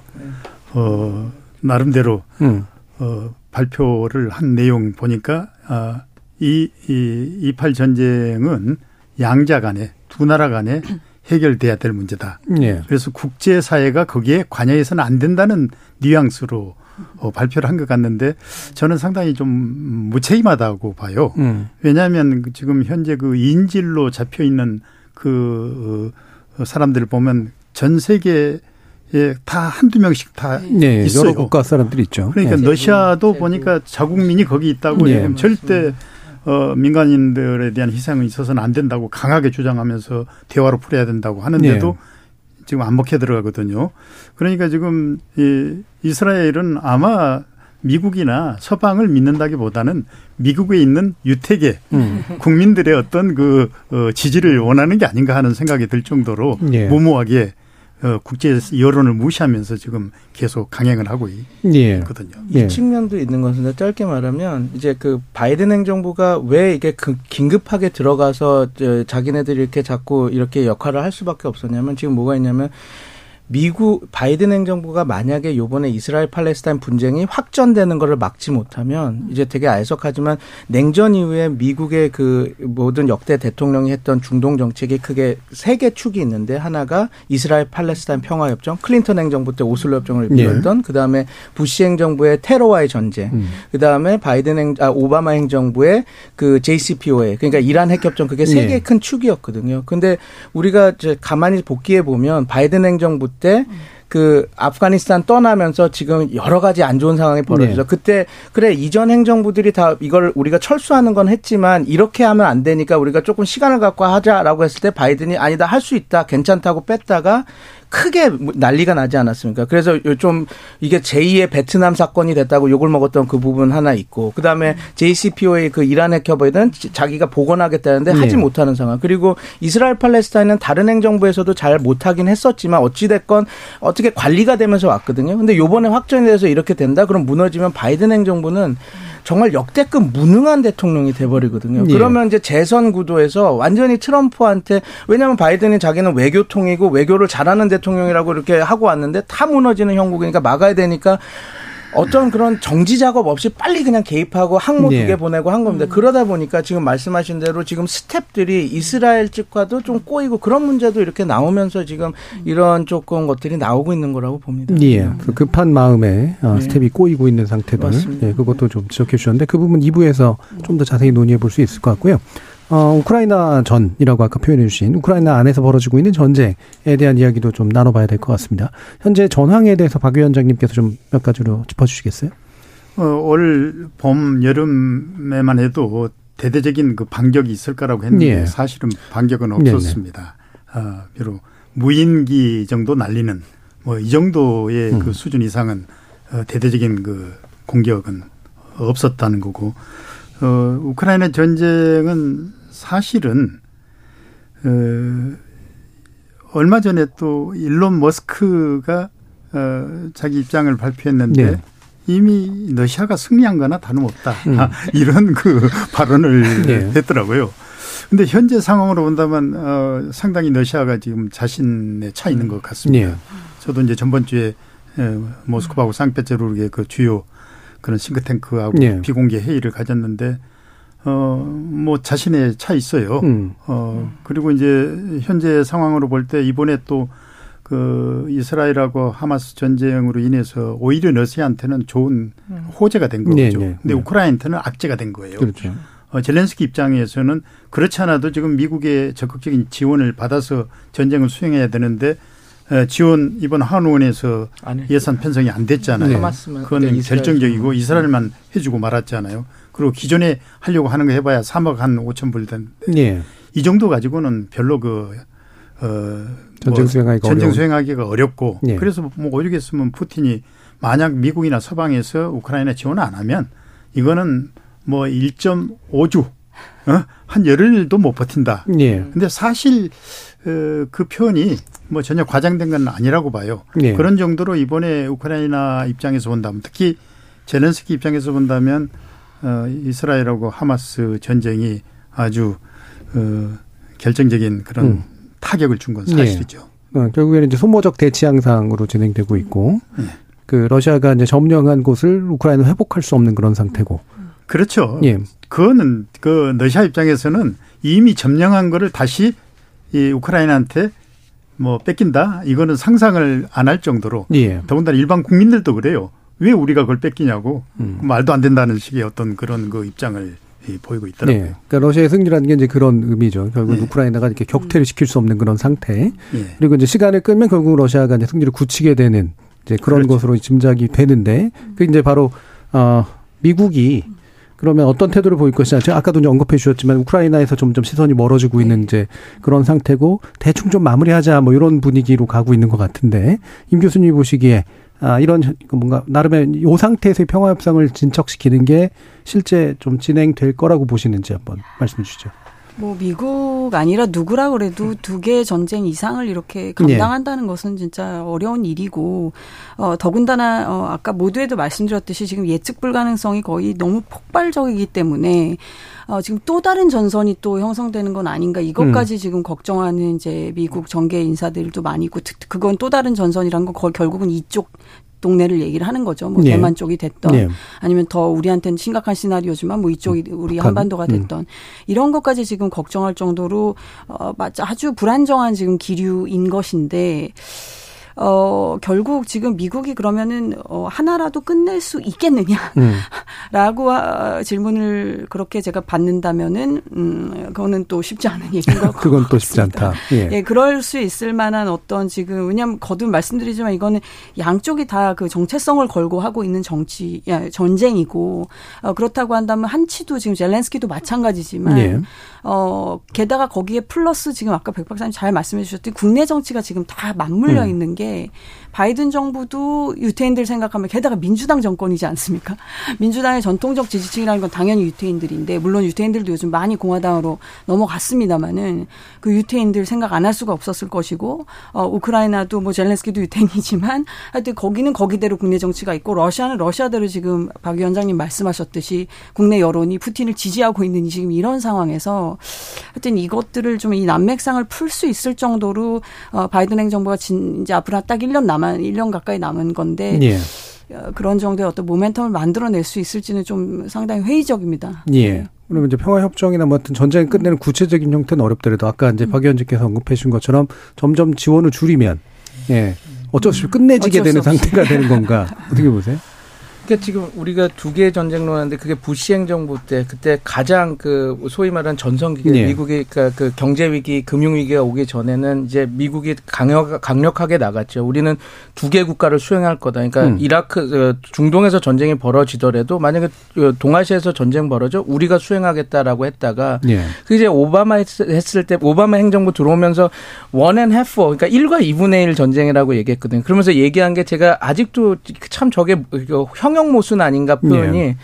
어, 나름대로 음. 어, 발표를 한 내용 보니까 아, 이, 이, 이팔 전쟁은 양자 간에 두 나라 간에 해결돼야 될 문제다. 네. 그래서 국제 사회가 거기에 관여해서는 안 된다는 뉘앙스로 어, 발표를 한 것 같는데 저는 상당히 좀 무책임하다고 봐요. 음. 왜냐하면 지금 현재 그 인질로 잡혀 있는 그 어, 사람들을 보면 전 세계에 다 한두 명씩 다 네, 있어요. 여러 국가 사람들이 있죠. 그러니까 네. 러시아도 보니까 자국민이 거기 있다고 네. 절대 어, 민간인들에 대한 희생은 있어서는 안 된다고 강하게 주장하면서 대화로 풀어야 된다고 하는데도 네. 지금 안 먹혀 들어가거든요. 그러니까 지금 이 이스라엘은 아마 미국이나 서방을 믿는다기보다는 미국에 있는 유태계 음. 국민들의 어떤 그 어, 지지를 원하는 게 아닌가 하는 생각이 들 정도로 예. 무모하게 어, 국제 여론을 무시하면서 지금 계속 강행을 하고 예. 있거든요. 예. 이 측면도 있는 것은 짧게 말하면 이제 그 바이든 행정부가 왜 이게 그 긴급하게 들어가서 자기네들이 이렇게 자꾸 이렇게 역할을 할 수밖에 없었냐면 지금 뭐가 있냐면 미국 바이든 행정부가 만약에 요번에 이스라엘 팔레스타인 분쟁이 확전되는 것을 막지 못하면 이제 되게 알석하지만 냉전 이후에 미국의 그 모든 역대 대통령이 했던 중동 정책이 크게 세 개 축이 있는데 하나가 이스라엘 팔레스타인 평화 협정, 클린턴 행정부 때 오슬로 협정을 이끌었던 네. 그다음에 부시 행정부의 테러와의 전쟁, 음. 그다음에 바이든 행 아, 오바마 행정부의 그 JCPOA 그러니까 이란 핵 협정 그게 세 개의 네. 큰 축이었거든요. 근데 우리가 이제 가만히 복귀해 보면 바이든 행정부 때 그 아프가니스탄 떠나면서 지금 여러 가지 안 좋은 상황이 벌어지죠. 네. 그때 그래 이전 행정부들이 다 이걸 우리가 철수하는 건 했지만 이렇게 하면 안 되니까 우리가 조금 시간을 갖고 하자라고 했을 때 바이든이 아니다 할 수 있다 괜찮다고 뺐다가 크게 난리가 나지 않았습니까? 그래서 좀 이게 제2의 베트남 사건이 됐다고 욕을 먹었던 그 부분 하나 있고 그다음에 JCPOA 그 이란 핵 협의는 자기가 복원하겠다는데 하지 네. 못하는 상황. 그리고 이스라엘 팔레스타인은 다른 행정부에서도 잘 못하긴 했었지만 어찌 됐건 어떻게 관리가 되면서 왔거든요. 근데 요번에 확정이 돼서 이렇게 된다 그럼 무너지면 바이든 행정부는 정말 역대급 무능한 대통령이 돼버리거든요. 예. 그러면 이제 재선 구도에서 완전히 트럼프한테 왜냐하면 바이든이 자기는 외교통이고 외교를 잘하는 대통령이라고 이렇게 하고 왔는데 다 무너지는 형국이니까 막아야 되니까 어떤 그런 정지 작업 없이 빨리 그냥 개입하고 항모 네. 두개 보내고 한 겁니다. 음. 그러다 보니까 지금 말씀하신 대로 지금 스텝들이 이스라엘 측과도 좀 꼬이고 그런 문제도 이렇게 나오면서 지금 이런 조금 것들이 나오고 있는 거라고 봅니다. 예. 그 급한 마음에 어, 네. 스텝이 꼬이고 있는 상태들. 맞습니다. 예, 그것도 좀 지적해 주셨는데 그 부분 2부에서 좀 더 자세히 논의해 볼 수 있을 것 같고요. 어, 우크라이나 전이라고 아까 표현해 주신 우크라이나 안에서 벌어지고 있는 전쟁에 대한 이야기도 좀 나눠봐야 될 것 같습니다. 현재 전황에 대해서 박 위원장님께서 좀 몇 가지로 짚어주시겠어요? 어, 올 봄, 여름에만 해도 대대적인 그 반격이 있을 거라고 했는데 예. 사실은 반격은 없었습니다. 어, 비록 무인기 정도 날리는 뭐 이 정도의 음. 그 수준 이상은 어, 대대적인 그 공격은 없었다는 거고 어, 우크라이나 전쟁은 사실은 어, 얼마 전에 또 일론 머스크가 어, 자기 입장을 발표했는데 네. 이미 러시아가 승리한 거나 다름없다. 음. 아, 이런 그 발언을 네. 했더라고요. 근데 현재 상황으로 본다면 어, 상당히 러시아가 지금 자신의 차 있는 것 같습니다. 네. 저도 이제 전번 주에 모스크바하고 상페테르부르의 그 주요 그런 싱크탱크하고 네. 비공개 회의를 가졌는데 어, 뭐 자신의 차 있어요. 음. 어, 그리고 이제 현재 상황으로 볼 때 이번에 또 그 이스라엘하고 하마스 전쟁으로 인해서 오히려 러시아한테는 좋은 음. 호재가 된 거죠. 네, 네, 근데 네. 우크라이나한테는 악재가 된 거예요. 그렇죠. 어, 젤렌스키 입장에서는 그렇지 않아도 지금 미국의 적극적인 지원을 받아서 전쟁을 수행해야 되는데 어, 지원 이번 한의원에서 예산 편성이 안 됐잖아요. 네. 그거는 결정적이고 이스라엘만 해주고 말았잖아요. 그리고 기존에 하려고 하는 거 해봐야 3억 한 5천 불 된. 네. 이 정도 가지고는 별로 그, 어, 전쟁 뭐 수행하기가 전쟁. 수행하기가 어렵고 네. 그래서 뭐 오죽했으면 푸틴이 만약 미국이나 서방에서 우크라이나 지원을 안 하면 이거는 뭐 1.5주 어? 한 열흘도 못 버틴다. 예. 근데 사실 어, 그 표현이 뭐 전혀 과장된 건 아니라고 봐요. 예. 그런 정도로 이번에 우크라이나 입장에서 본다면 특히 제렌스키 입장에서 본다면 어, 이스라엘하고 하마스 전쟁이 아주 어, 결정적인 그런 음. 타격을 준 건 사실이죠. 예. 어, 결국에는 이제 소모적 대치 양상으로 진행되고 있고 예. 그 러시아가 이제 점령한 곳을 우크라이나 회복할 수 없는 그런 상태고 그렇죠. 예. 그거는 그 러시아 입장에서는 이미 점령한 거를 다시 이 우크라이나한테 뭐 뺏긴다 이거는 상상을 안 할 정도로 예. 더군다나 일반 국민들도 그래요. 왜 우리가 그걸 뺏기냐고 음. 말도 안 된다는 식의 어떤 그런 그 입장을 보이고 있더라고요. 네. 그러니까 러시아의 승리라는 게 이제 그런 의미죠. 결국 네. 우크라이나가 이렇게 격퇴를 시킬 수 없는 그런 상태. 네. 그리고 이제 시간을 끌면 결국 러시아가 이제 승리를 굳히게 되는 이제 그런 그렇죠. 것으로 짐작이 되는데 그 이제 바로 어 미국이 그러면 어떤 태도를 보일 것이냐. 제가 아까도 이제 언급해 주셨지만 우크라이나에서 점점 시선이 멀어지고 있는 이제 그런 상태고 대충 좀 마무리하자 뭐 이런 분위기로 가고 있는 것 같은데 임 교수님이 보시기에 아, 이런 그 뭔가 나름의 요 상태에서의 평화 협상을 진척시키는 게 실제 좀 진행될 거라고 보시는지 한번 말씀해 주시죠. 뭐 미국 아니라 누구라 그래도 두 개의 전쟁 이상을 이렇게 감당한다는 네. 것은 진짜 어려운 일이고 어 더군다나 어 아까 모두에도 말씀드렸듯이 지금 예측 불가능성이 거의 너무 폭발적이기 때문에 어, 지금 또 다른 전선이 또 형성되는 건 아닌가 이것까지 음. 지금 걱정하는 이제 미국 정계 인사들도 많이 있고 그건 또 다른 전선이란 건 결국은 이쪽 동네를 얘기를 하는 거죠. 뭐 네. 대만 쪽이 됐던 네. 아니면 더 우리한테는 심각한 시나리오지만 뭐 이쪽이 음, 우리 한반도가 음. 됐던 음. 이런 것까지 지금 걱정할 정도로 어 아주 불안정한 지금 기류인 것인데 어, 결국 지금 미국이 그러면은 어, 하나라도 끝낼 수 있겠느냐라고 음. 질문을 그렇게 제가 받는다면은 음, 그거는 또 쉽지 않은 얘기인 것 같습니다. 그건 또 쉽지 않다. 예. 예, 그럴 수 있을 만한 어떤 지금 왜냐하면 거듭 말씀드리지만 이거는 양쪽이 다 그 정체성을 걸고 하고 있는 정치 야, 전쟁이고 어, 그렇다고 한다면 한치도 지금 젤렌스키도 마찬가지지만 예. 어, 게다가 거기에 플러스 지금 아까 백 박사님 잘 말씀해 주셨듯이 국내 정치가 지금 다 맞물려 음. 있는 게게 바이든 정부도 유태인들 생각하면 게다가 민주당 정권이지 않습니까? 민주당의 전통적 지지층이라는 건 당연히 유태인들인데 물론 유태인들도 요즘 많이 공화당으로 넘어갔습니다마는 그 유태인들 생각 안 할 수가 없었을 것이고 어 우크라이나도 뭐 젤렌스키도 유태인이지만 하여튼 거기는 거기대로 국내 정치가 있고 러시아는 러시아대로 지금 박 위원장님 말씀하셨듯이 국내 여론이 푸틴을 지지하고 있는 지금 이런 상황에서 하여튼 이것들을 좀 이 난맥상을 풀 수 있을 정도로 어 바이든 행정부가 진 이제 앞으로 딱 1년 남 남은 1년 가까이 남은 건데 예. 어, 그런 정도의 어떤 모멘텀을 만들어낼 수 있을지는 좀 상당히 회의적입니다. 예. 네. 그러면 이제 평화협정이나 뭐 어떤 전쟁을 끝내는 구체적인 형태는 어렵더라도 아까 이제 음. 박 의원님께서 언급해 주신 것처럼 점점 지원을 줄이면 예. 어쩔 수 없이 끝내지게 어쩔 되는 상태가 되는 건가 어떻게 보세요? 그러니까 지금 우리가 두 개의 전쟁론 하는데 그게 부시 행정부 때 그때 가장 그 소위 말하는 전성기 네. 미국이 그러니까 그 경제 위기, 금융 위기가 오기 전에는 이제 미국이 강력 강력하게 나갔죠. 우리는 두 개 국가를 수행할 거다. 그러니까 음. 이라크 어, 중동에서 전쟁이 벌어지더라도 만약에 그 동아시아에서 전쟁 벌어져 우리가 수행하겠다라고 했다가 네. 그 이제 오바마 했을 때 오바마 행정부 들어오면서 one and half 그러니까 1과 2분의 1 전쟁이라고 얘기했거든요. 그러면서 얘기한 게 제가 아직도 참 저게 그 형용 형용모순 아닌가 표현이 네.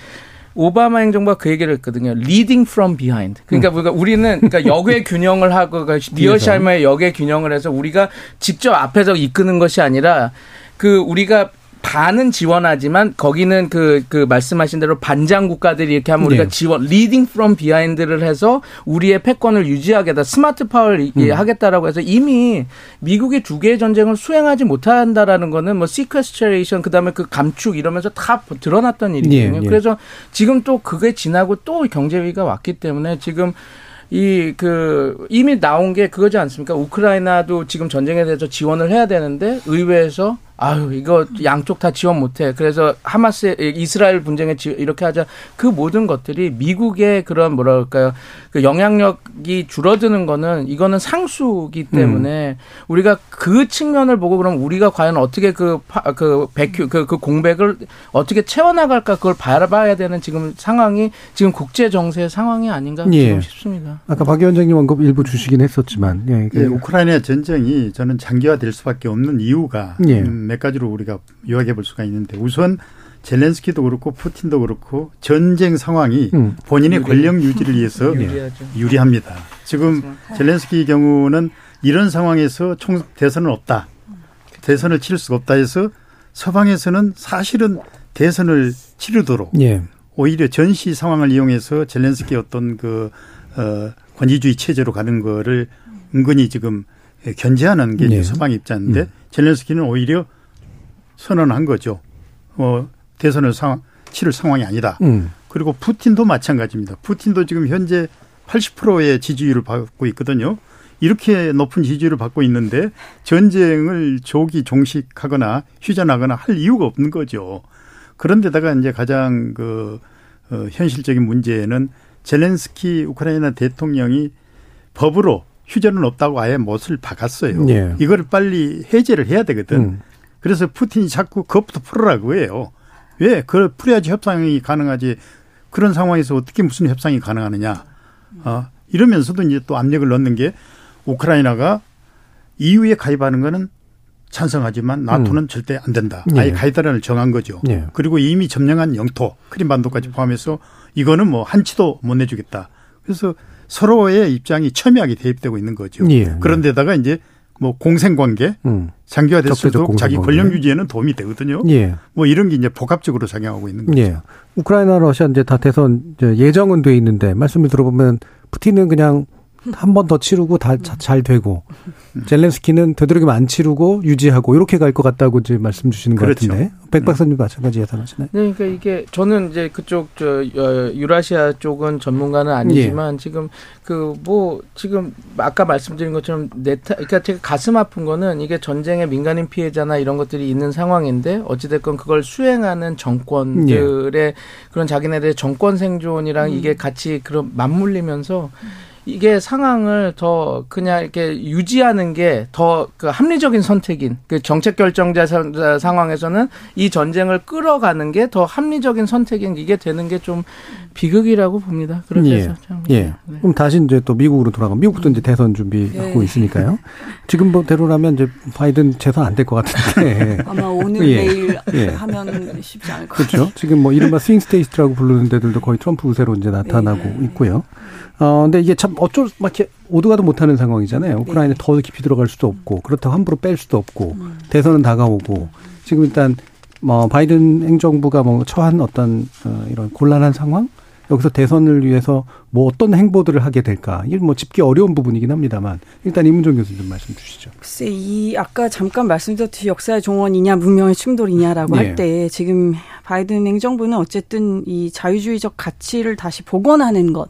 오바마 행정부가 그 얘기를 했거든요. Leading from behind. 그러니까 음. 우리는 그러니까 역외 균형을 하고 그러니까 미어샤이머의 역외 균형을 해서 우리가 직접 앞에서 이끄는 것이 아니라 그 우리가 반은 지원하지만 거기는 그, 그 말씀하신 대로 반장 국가들이 이렇게 하면 우리가 네. 지원, leading from behind를 해서 우리의 패권을 유지하겠다, smart power를 음. 하겠다라고 해서 이미 미국이 두 개의 전쟁을 수행하지 못한다라는 거는 뭐 sequestration 그 다음에 그 감축 이러면서 다 드러났던 일이거든요. 네, 네. 그래서 지금 또 그게 지나고 또 경제 위기가 왔기 때문에 지금 이그 이미 나온 게 그거지 않습니까? 우크라이나도 지금 전쟁에 대해서 지원을 해야 되는데 의회에서 아유 이거 양쪽 다 지원 못해. 그래서 하마스 이스라엘 분쟁에 이렇게 하자 그 모든 것들이 미국의 그런 뭐랄까요 그 영향력이 줄어드는 거는 이거는 상수기 때문에 음. 우리가 그 측면을 보고 그럼 우리가 과연 어떻게 그그 백큐 그, 그 공백을 어떻게 채워나갈까 그걸 바라봐야 되는 지금 상황이 지금 국제 정세 상황이 아닌가 예. 싶습니다. 아까 박 위원장님 언급 일부 주시긴 했었지만 예, 예, 우크라이나 전쟁이 저는 장기화될 수밖에 없는 이유가 예. 음, 몇 가지로 우리가 요약해 볼 수가 있는데 우선 젤렌스키도 그렇고 푸틴도 그렇고 전쟁 상황이 음. 본인의 유리. 권력 유지를 위해서 유리합니다. 지금 그렇죠. 젤렌스키 경우는 이런 상황에서 총 대선은 없다. 대선을 치를 수가 없다 해서 서방에서는 사실은 대선을 치르도록 예. 오히려 전시 상황을 이용해서 젤렌스키 어떤 그 어, 권위주의 체제로 가는 거를 은근히 지금 견제하는 게 예. 서방 입장인데 음. 젤렌스키는 오히려 선언한 거죠. 어, 대선을 상황, 치를 상황이 아니다. 음. 그리고 푸틴도 마찬가지입니다. 푸틴도 지금 현재 80%의 지지율을 받고 있거든요. 이렇게 높은 지지율을 받고 있는데 전쟁을 조기 종식하거나 휴전하거나 할 이유가 없는 거죠. 그런데다가 이제 가장 그 어, 현실적인 문제는 젤렌스키 우크라이나 대통령이 법으로 휴전은 없다고 아예 못을 박았어요. 예. 이걸 빨리 해제를 해야 되거든. 음. 그래서 푸틴이 자꾸 그것부터 풀으라고 해요. 왜? 그걸 풀어야지 협상이 가능하지. 그런 상황에서 어떻게 무슨 협상이 가능하느냐. 어, 이러면서도 이제 또 압력을 넣는 게 우크라이나가 EU에 가입하는 거는 찬성하지만 나토는 음. 절대 안 된다. 예. 아예 가이드라인을 정한 거죠. 예. 그리고 이미 점령한 영토, 크림반도까지 포함해서 이거는 뭐 한치도 못 내주겠다. 그래서 서로의 입장이 첨예하게 대입되고 있는 거죠. 예. 그런데다가 이제 뭐 공생관계 음. 장기화됐을수록 자기 권력 유지에는 도움이 되거든요. 예. 뭐 이런 게 이제 복합적으로 작용하고 있는 거죠. 예. 우크라이나 러시아 이제 다 대선 예정은 돼 있는데 말씀을 들어보면 푸틴은 그냥 한 번 더 치르고 다 잘 되고 젤렌스키는 되도록이면 안 치르고 유지하고 이렇게 갈 것 같다고 이제 말씀 주시는 그렇죠. 것 같은데 백 박사님 마찬가지 예상하시나요? 네, 그러니까 이게 저는 이제 그쪽 저 어, 유라시아 쪽은 전문가는 아니지만 예. 지금 그 뭐 지금 아까 말씀드린 것처럼 네타 그러니까 제가 가슴 아픈 거는 이게 전쟁의 민간인 피해자나 이런 것들이 있는 상황인데 어찌됐건 그걸 수행하는 정권들의 예. 그런 자기네들의 정권 생존이랑 음. 이게 같이 그런 맞물리면서 이게 상황을 더 그냥 이렇게 유지하는 게 더 그 합리적인 선택인 그 정책 결정자 상황에서는 이 전쟁을 끌어가는 게 더 합리적인 선택인 이게 되는 게 좀 비극이라고 봅니다. 그래서 예. 참, 예. 네. 그럼 다시 이제 또 미국으로 돌아가. 미국도 이제 대선 준비하고 예. 있으니까요. 지금 뭐대로라면 이제 바이든 재선 안 될 것 같은데 아마 오늘 예. 내일 예. 하면 쉽지 않을 것 같아요. 그렇죠. 지금 뭐 이른바 swing state라고 부르는 데들도 거의 트럼프 우세로 이제 나타나고 네. 있고요. 어, 근데 이게 참 어쩔, 막 이렇게 오도가도 못하는 상황이잖아요. 네. 우크라이나 네. 더 깊이 들어갈 수도 없고, 그렇다고 함부로 뺄 수도 없고, 음. 대선은 다가오고, 지금 일단, 뭐, 바이든 행정부가 뭐, 처한 어떤, 어, 이런 곤란한 상황? 여기서 대선을 위해서 뭐 어떤 행보들을 하게 될까? 이게 뭐 짚기 어려운 부분이긴 합니다만 일단 이문정 교수님 좀 말씀 주시죠. 글쎄, 이 아까 잠깐 말씀드렸듯이 역사의 종언이냐 문명의 충돌이냐라고 네. 할때 지금 바이든 행정부는 어쨌든 이 자유주의적 가치를 다시 복원하는 것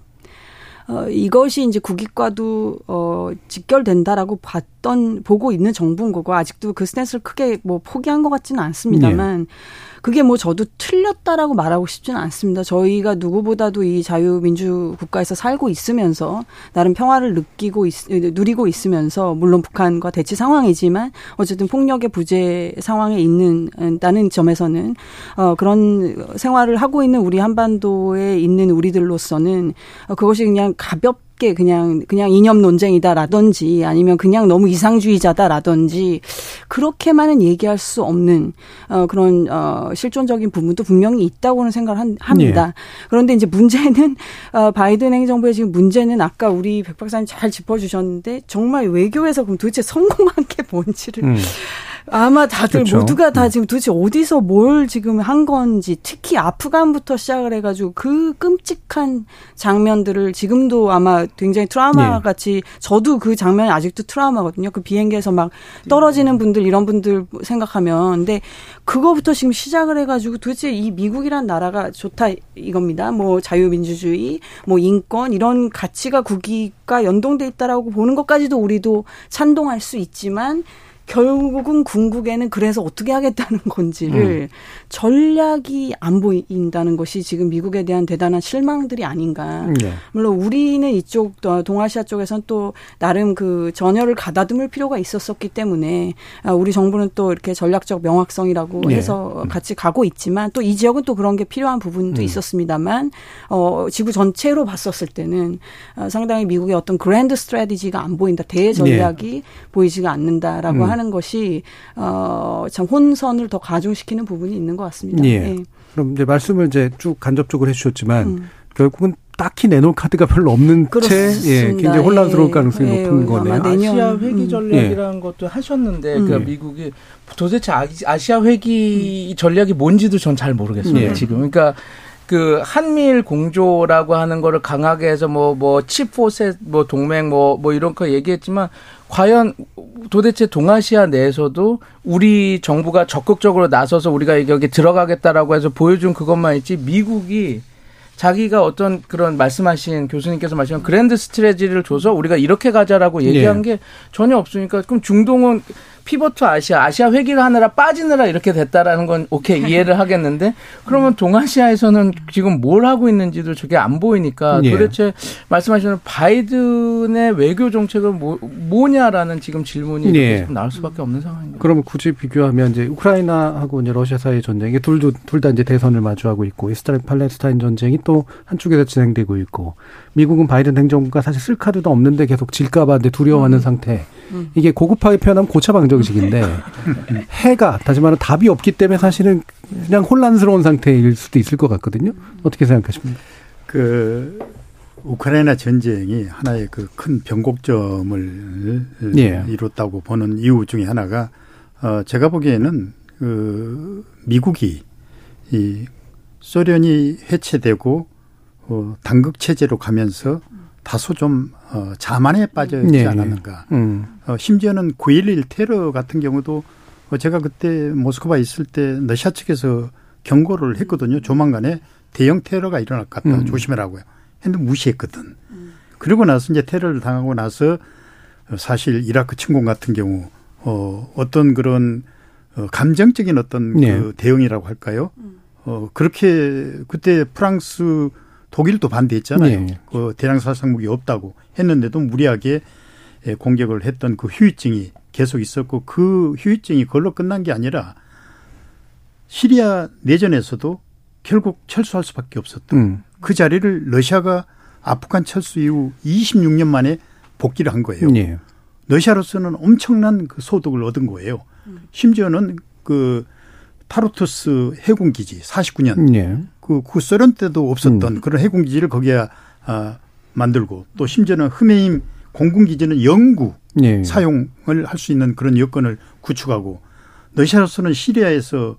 어, 이것이 이제 국익과도 어, 직결된다라고 봤던 보고 있는 정부인 거고 아직도 그 스탠스를 크게 뭐 포기한 것 같지는 않습니다만. 네. 그게 뭐 저도 틀렸다라고 말하고 싶지는 않습니다. 저희가 누구보다도 이 자유민주 국가에서 살고 있으면서 나름 평화를 느끼고 있, 누리고 있으면서 물론 북한과 대치 상황이지만 어쨌든 폭력의 부재 상황에 있는 다는 점에서는 어 그런 생활을 하고 있는 우리 한반도에 있는 우리들로서는 그것이 그냥 가볍 쉽게 그냥 그냥 이념 논쟁이다라든지 아니면 그냥 너무 이상주의자다라든지 그렇게만은 얘기할 수 없는 어 그런 어 실존적인 부분도 분명히 있다고는 생각을 한, 합니다. 예. 그런데 이제 문제는 어 바이든 행정부의 지금 문제는 아까 우리 백 박사님 잘 짚어 주셨는데 정말 외교에서 그럼 도대체 성공한 게 뭔지를 음. 아마 다들 그렇죠. 모두가 다 음. 지금 도대체 어디서 뭘 지금 한 건지 특히 아프간부터 시작을 해가지고 그 끔찍한 장면들을 지금도 아마 굉장히 트라우마 네. 같이 저도 그 장면이 아직도 트라우마거든요. 그 비행기에서 막 떨어지는 분들 이런 분들 생각하면 근데 그거부터 지금 시작을 해가지고 도대체 이 미국이란 나라가 좋다 이겁니다. 뭐 자유민주주의, 뭐 인권 이런 가치가 국기가 연동돼 있다라고 보는 것까지도 우리도 찬동할 수 있지만 결국은 궁극에는 그래서 어떻게 하겠다는 건지를 음. 전략이 안 보인다는 것이 지금 미국에 대한 대단한 실망들이 아닌가. 네. 물론 우리는 이쪽 동아시아 쪽에선 또 나름 그 전열을 가다듬을 필요가 있었었기 때문에 아, 우리 정부는 또 이렇게 전략적 명확성이라고 네. 해서 음. 같이 가고 있지만 또 이 지역은 또 그런 게 필요한 부분도 음. 있었습니다만 어 지구 전체로 봤었을 때는 어, 상당히 미국의 어떤 그랜드 스트래티지가 안 보인다. 대전략이 네. 보이지가 않는다라고 음. 하는 것이 어참 혼선을 더 가중시키는 부분이 있는 것 같습니다. 예. 예. 그럼 이제 말씀을 이제 쭉 간접적으로 해주셨지만 음. 결국은 딱히 내놓을 카드가 별로 없는 그렇습니다. 채 예, 굉장히 혼란스러울 예. 가능성이 예. 높은 거네요. 아시아 회기 음. 전략이라는 음. 것도 하셨는데 음. 그러니까 미국이 도대체 아시아 회기 음. 전략이 뭔지도 전 잘 모르겠어요. 예. 지금 그러니까 그 한미일 공조라고 하는 거를 강하게 해서 뭐 뭐 치포셋 뭐 동맹 뭐뭐 뭐 이런 거 얘기했지만 과연 도대체 동아시아 내에서도 우리 정부가 적극적으로 나서서 우리가 여기 들어가겠다라고 해서 보여준 그것만 있지 미국이 자기가 어떤 그런 말씀하신 교수님께서 말씀하신 grand strategy를 줘서 우리가 이렇게 가자라고 얘기한 네. 게 전혀 없으니까 그럼 중동은 pivot to Asia, 아시아 회귀를 하느라 빠지느라 이렇게 됐다라는 건 오케이 이해를 하겠는데 그러면 동아시아에서는 지금 뭘 하고 있는지도 저게 안 보이니까 예. 도대체 말씀하시는 바이든의 외교 정책은 뭐, 뭐냐라는 지금 질문이 예. 나올 수밖에 없는 상황입니다. 그러면 굳이 비교하면 이제 우크라이나하고 이제 러시아 사이의 전쟁이 둘도 둘다 이제 대선을 마주하고 있고 이스라엘 팔레스타인 전쟁이 또 한쪽에서 진행되고 있고 미국은 바이든 행정부가 사실 쓸 카드도 없는데 계속 질까봐 두려워하는 음. 상태. 음. 이게 고급하게 표현하면 고차방정식인데 해가 다시 말하면 답이 없기 때문에 사실은 그냥 혼란스러운 상태일 수도 있을 것 같거든요. 어떻게 생각하십니까? 그 우크라이나 전쟁이 하나의 그 큰 변곡점을 예. 이뤘다고 보는 이유 중에 하나가 어 제가 보기에는 그 미국이 이 소련이 해체되고 어 당극 체제로 가면서 다소 좀 어, 자만에 빠져 있지 네. 않았는가. 음. 어, 심지어는 9.11 테러 같은 경우도 어, 제가 그때 모스크바 있을 때 러시아 측에서 경고를 했거든요. 조만간에 대형 테러가 일어날 것 같다. 음. 조심해라고요. 했는데 무시했거든. 음. 그리고 나서 이제 테러를 당하고 나서 사실 이라크 침공 같은 경우 어, 어떤 그런 어, 감정적인 어떤 네. 그 대응이라고 할까요? 음. 어, 그렇게 그때 프랑스 독일도 반대했잖아요. 네. 그 대량 살상 무기 없다고 했는데도 무리하게 예, 공격을 했던 그 후유증이 계속 있었고 그 후유증이 그걸로 끝난 게 아니라 시리아 내전에서도 결국 철수할 수밖에 없었던 음. 그 자리를 러시아가 아프간 철수 이후 26년 만에 복귀를 한 거예요. 네. 러시아로서는 엄청난 그 소득을 얻은 거예요. 심지어는 그 타르투스 해군 기지 49년 네. 그 구소련 때도 없었던 음. 그런 해군 기지를 거기에 아, 만들고 또 심지어는 흠메임 공군 기지는 영구 네. 사용을 할 수 있는 그런 여건을 구축하고 러시아로서는 시리아에서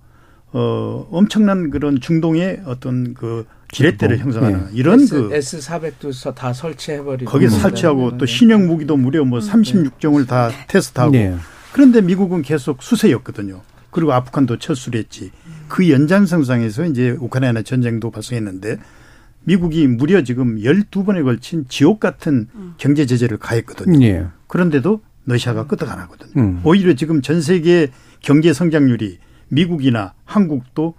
어 엄청난 그런 중동의 어떤 그 지렛대를 뭐, 형성하는 네. 이런 S, 그 S 400도 다 설치해 버리고 거기에 설치하고 또 신형 무기도 무려 뭐 36종을 다 테스트하고 네. 그런데 미국은 계속 수세였거든요. 그리고 아프간도 철수를 했지. 그 연장선상에서 이제 우크라이나 전쟁도 발생했는데 미국이 무려 지금 12번에 걸친 지옥 같은 경제 제재를 가했거든요. 예. 그런데도 러시아가 끄떡 안 하거든요. 음. 오히려 지금 전 세계 경제 성장률이 미국이나 한국도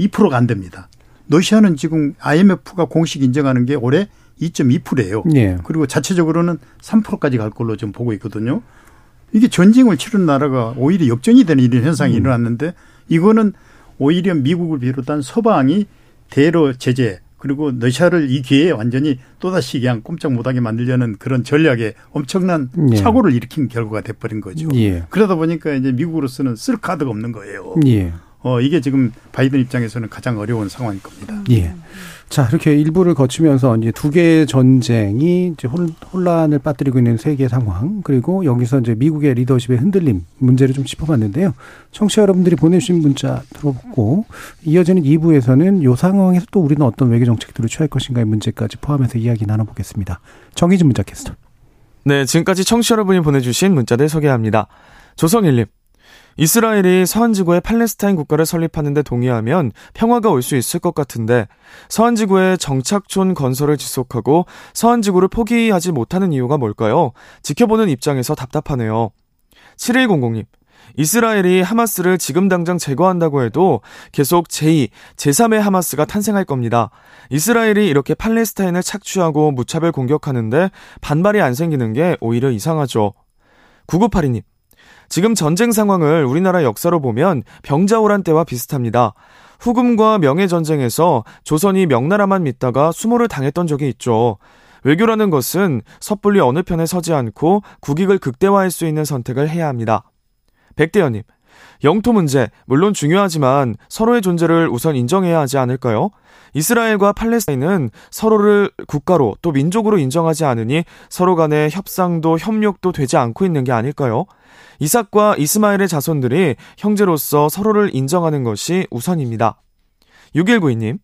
2%가 안 됩니다. 러시아는 지금 IMF가 공식 인정하는 게 올해 2.2%예요. 예. 그리고 자체적으로는 3%까지 갈 걸로 좀 보고 있거든요. 이게 전쟁을 치른 나라가 오히려 역전이 되는 이런 현상이 음. 일어났는데 이거는 오히려 미국을 비롯한 서방이 대러 제재 그리고 러시아를 이 기회에 완전히 또다시 그냥 꼼짝 못하게 만들려는 그런 전략에 엄청난 예. 착오를 일으킨 결과가 돼버린 거죠. 예. 그러다 보니까 이제 미국으로서는 쓸 카드가 없는 거예요. 예. 어, 이게 지금 바이든 입장에서는 가장 어려운 상황일 겁니다. 예. 자, 이렇게 일부를 거치면서 이제 두 개의 전쟁이 이제 혼란을 빠뜨리고 있는 세계 상황, 그리고 여기서 이제 미국의 리더십의 흔들림 문제를 좀 짚어봤는데요. 청취자 여러분들이 보내주신 문자 들어보고 이어지는 2부에서는 이 상황에서 또 우리는 어떤 외교 정책들을 취할 것인가의 문제까지 포함해서 이야기 나눠보겠습니다. 정희진 문자 캐스터. 네, 지금까지 청취자 여러분이 보내주신 문자들 소개합니다. 조성일님. 이스라엘이 서한지구에 팔레스타인 국가를 설립하는데 동의하면 평화가 올 수 있을 것 같은데 서한지구에 정착촌 건설을 지속하고 서한지구를 포기하지 못하는 이유가 뭘까요? 지켜보는 입장에서 답답하네요. 7100님. 이스라엘이 하마스를 지금 당장 제거한다고 해도 계속 제2, 제3의 하마스가 탄생할 겁니다. 이스라엘이 이렇게 팔레스타인을 착취하고 무차별 공격하는데 반발이 안 생기는 게 오히려 이상하죠. 9982님. 지금 전쟁 상황을 우리나라 역사로 보면 병자호란 때와 비슷합니다. 후금과 명예전쟁에서 조선이 명나라만 믿다가 수모를 당했던 적이 있죠. 외교라는 것은 섣불리 어느 편에 서지 않고 국익을 극대화할 수 있는 선택을 해야 합니다. 백대현님, 영토 문제, 물론 중요하지만 서로의 존재를 우선 인정해야 하지 않을까요? 이스라엘과 팔레스타인은 서로를 국가로 또 민족으로 인정하지 않으니 서로 간의 협상도 협력도 되지 않고 있는 게 아닐까요? 이삭과 이스마엘의 자손들이 형제로서 서로를 인정하는 것이 우선입니다. 6192님,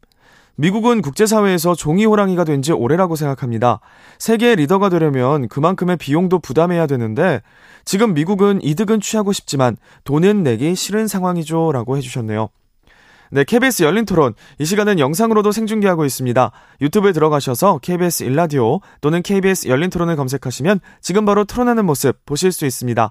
미국은 국제사회에서 종이 호랑이가 된 지 오래라고 생각합니다. 세계의 리더가 되려면 그만큼의 비용도 부담해야 되는데 지금 미국은 이득은 취하고 싶지만 돈은 내기 싫은 상황이죠. 라고 해주셨네요. 네, KBS 열린 토론. 이 시간은 영상으로도 생중계하고 있습니다. 유튜브에 들어가셔서 KBS 일라디오 또는 KBS 열린 토론을 검색하시면 지금 바로 토론하는 모습 보실 수 있습니다.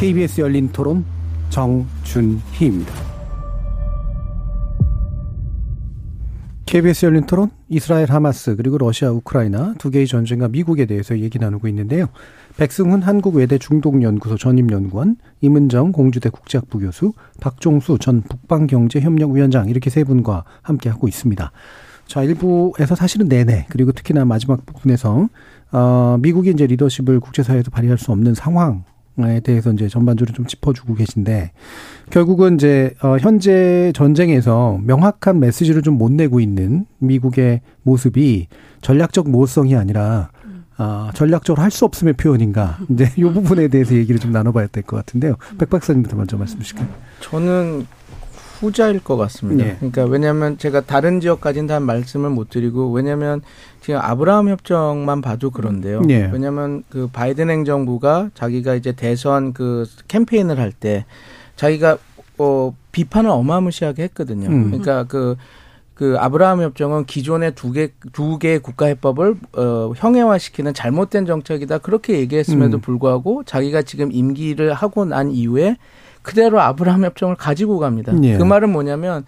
KBS 열린 토론 정준희입니다. KBS 열린 토론 이스라엘 하마스 그리고 러시아 우크라이나 두 개의 전쟁과 미국에 대해서 얘기 나누고 있는데요. 백승훈 한국외대 중동연구소 전임연구원, 임은정 공주대 국제학부 교수, 박종수 전 북방경제협력위원장 이렇게 세 분과 함께 하고 있습니다. 자, 일부에서 사실은 내내 그리고 특히나 마지막 부분에서 어, 미국이 이제 리더십을 국제사회에서 발휘할 수 없는 상황 에 대해서 이제 전반적으로 좀 짚어주고 계신데 결국은 이제 어 현재 전쟁에서 명확한 메시지를 좀 못 내고 있는 미국의 모습이 전략적 모성이 아니라 아, 전략적으로 할 수 없음의 표현인가. 이제 이 부분에 대해서 얘기를 좀 나눠봐야 될 것 같은데요. 백 박사님부터 먼저 말씀 주실까요? 저는 후자일 것 같습니다. 예. 그러니까 왜냐하면 제가 다른 지역까지는 다 말씀을 못 드리고 왜냐하면 지금 아브라함 협정만 봐도 그런데요. 예. 왜냐하면 그 바이든 행정부가 자기가 이제 대선 그 캠페인을 할 때 자기가 어 비판을 어마무시하게 했거든요. 음. 그러니까 그그 그 아브라함 협정은 기존의 두 개 두 개의 국가 해법을 어 형해화시키는 잘못된 정책이다 그렇게 얘기했음에도 음. 불구하고 자기가 지금 임기를 하고 난 이후에 그대로 아브라함 협정을 가지고 갑니다. 예. 그 말은 뭐냐면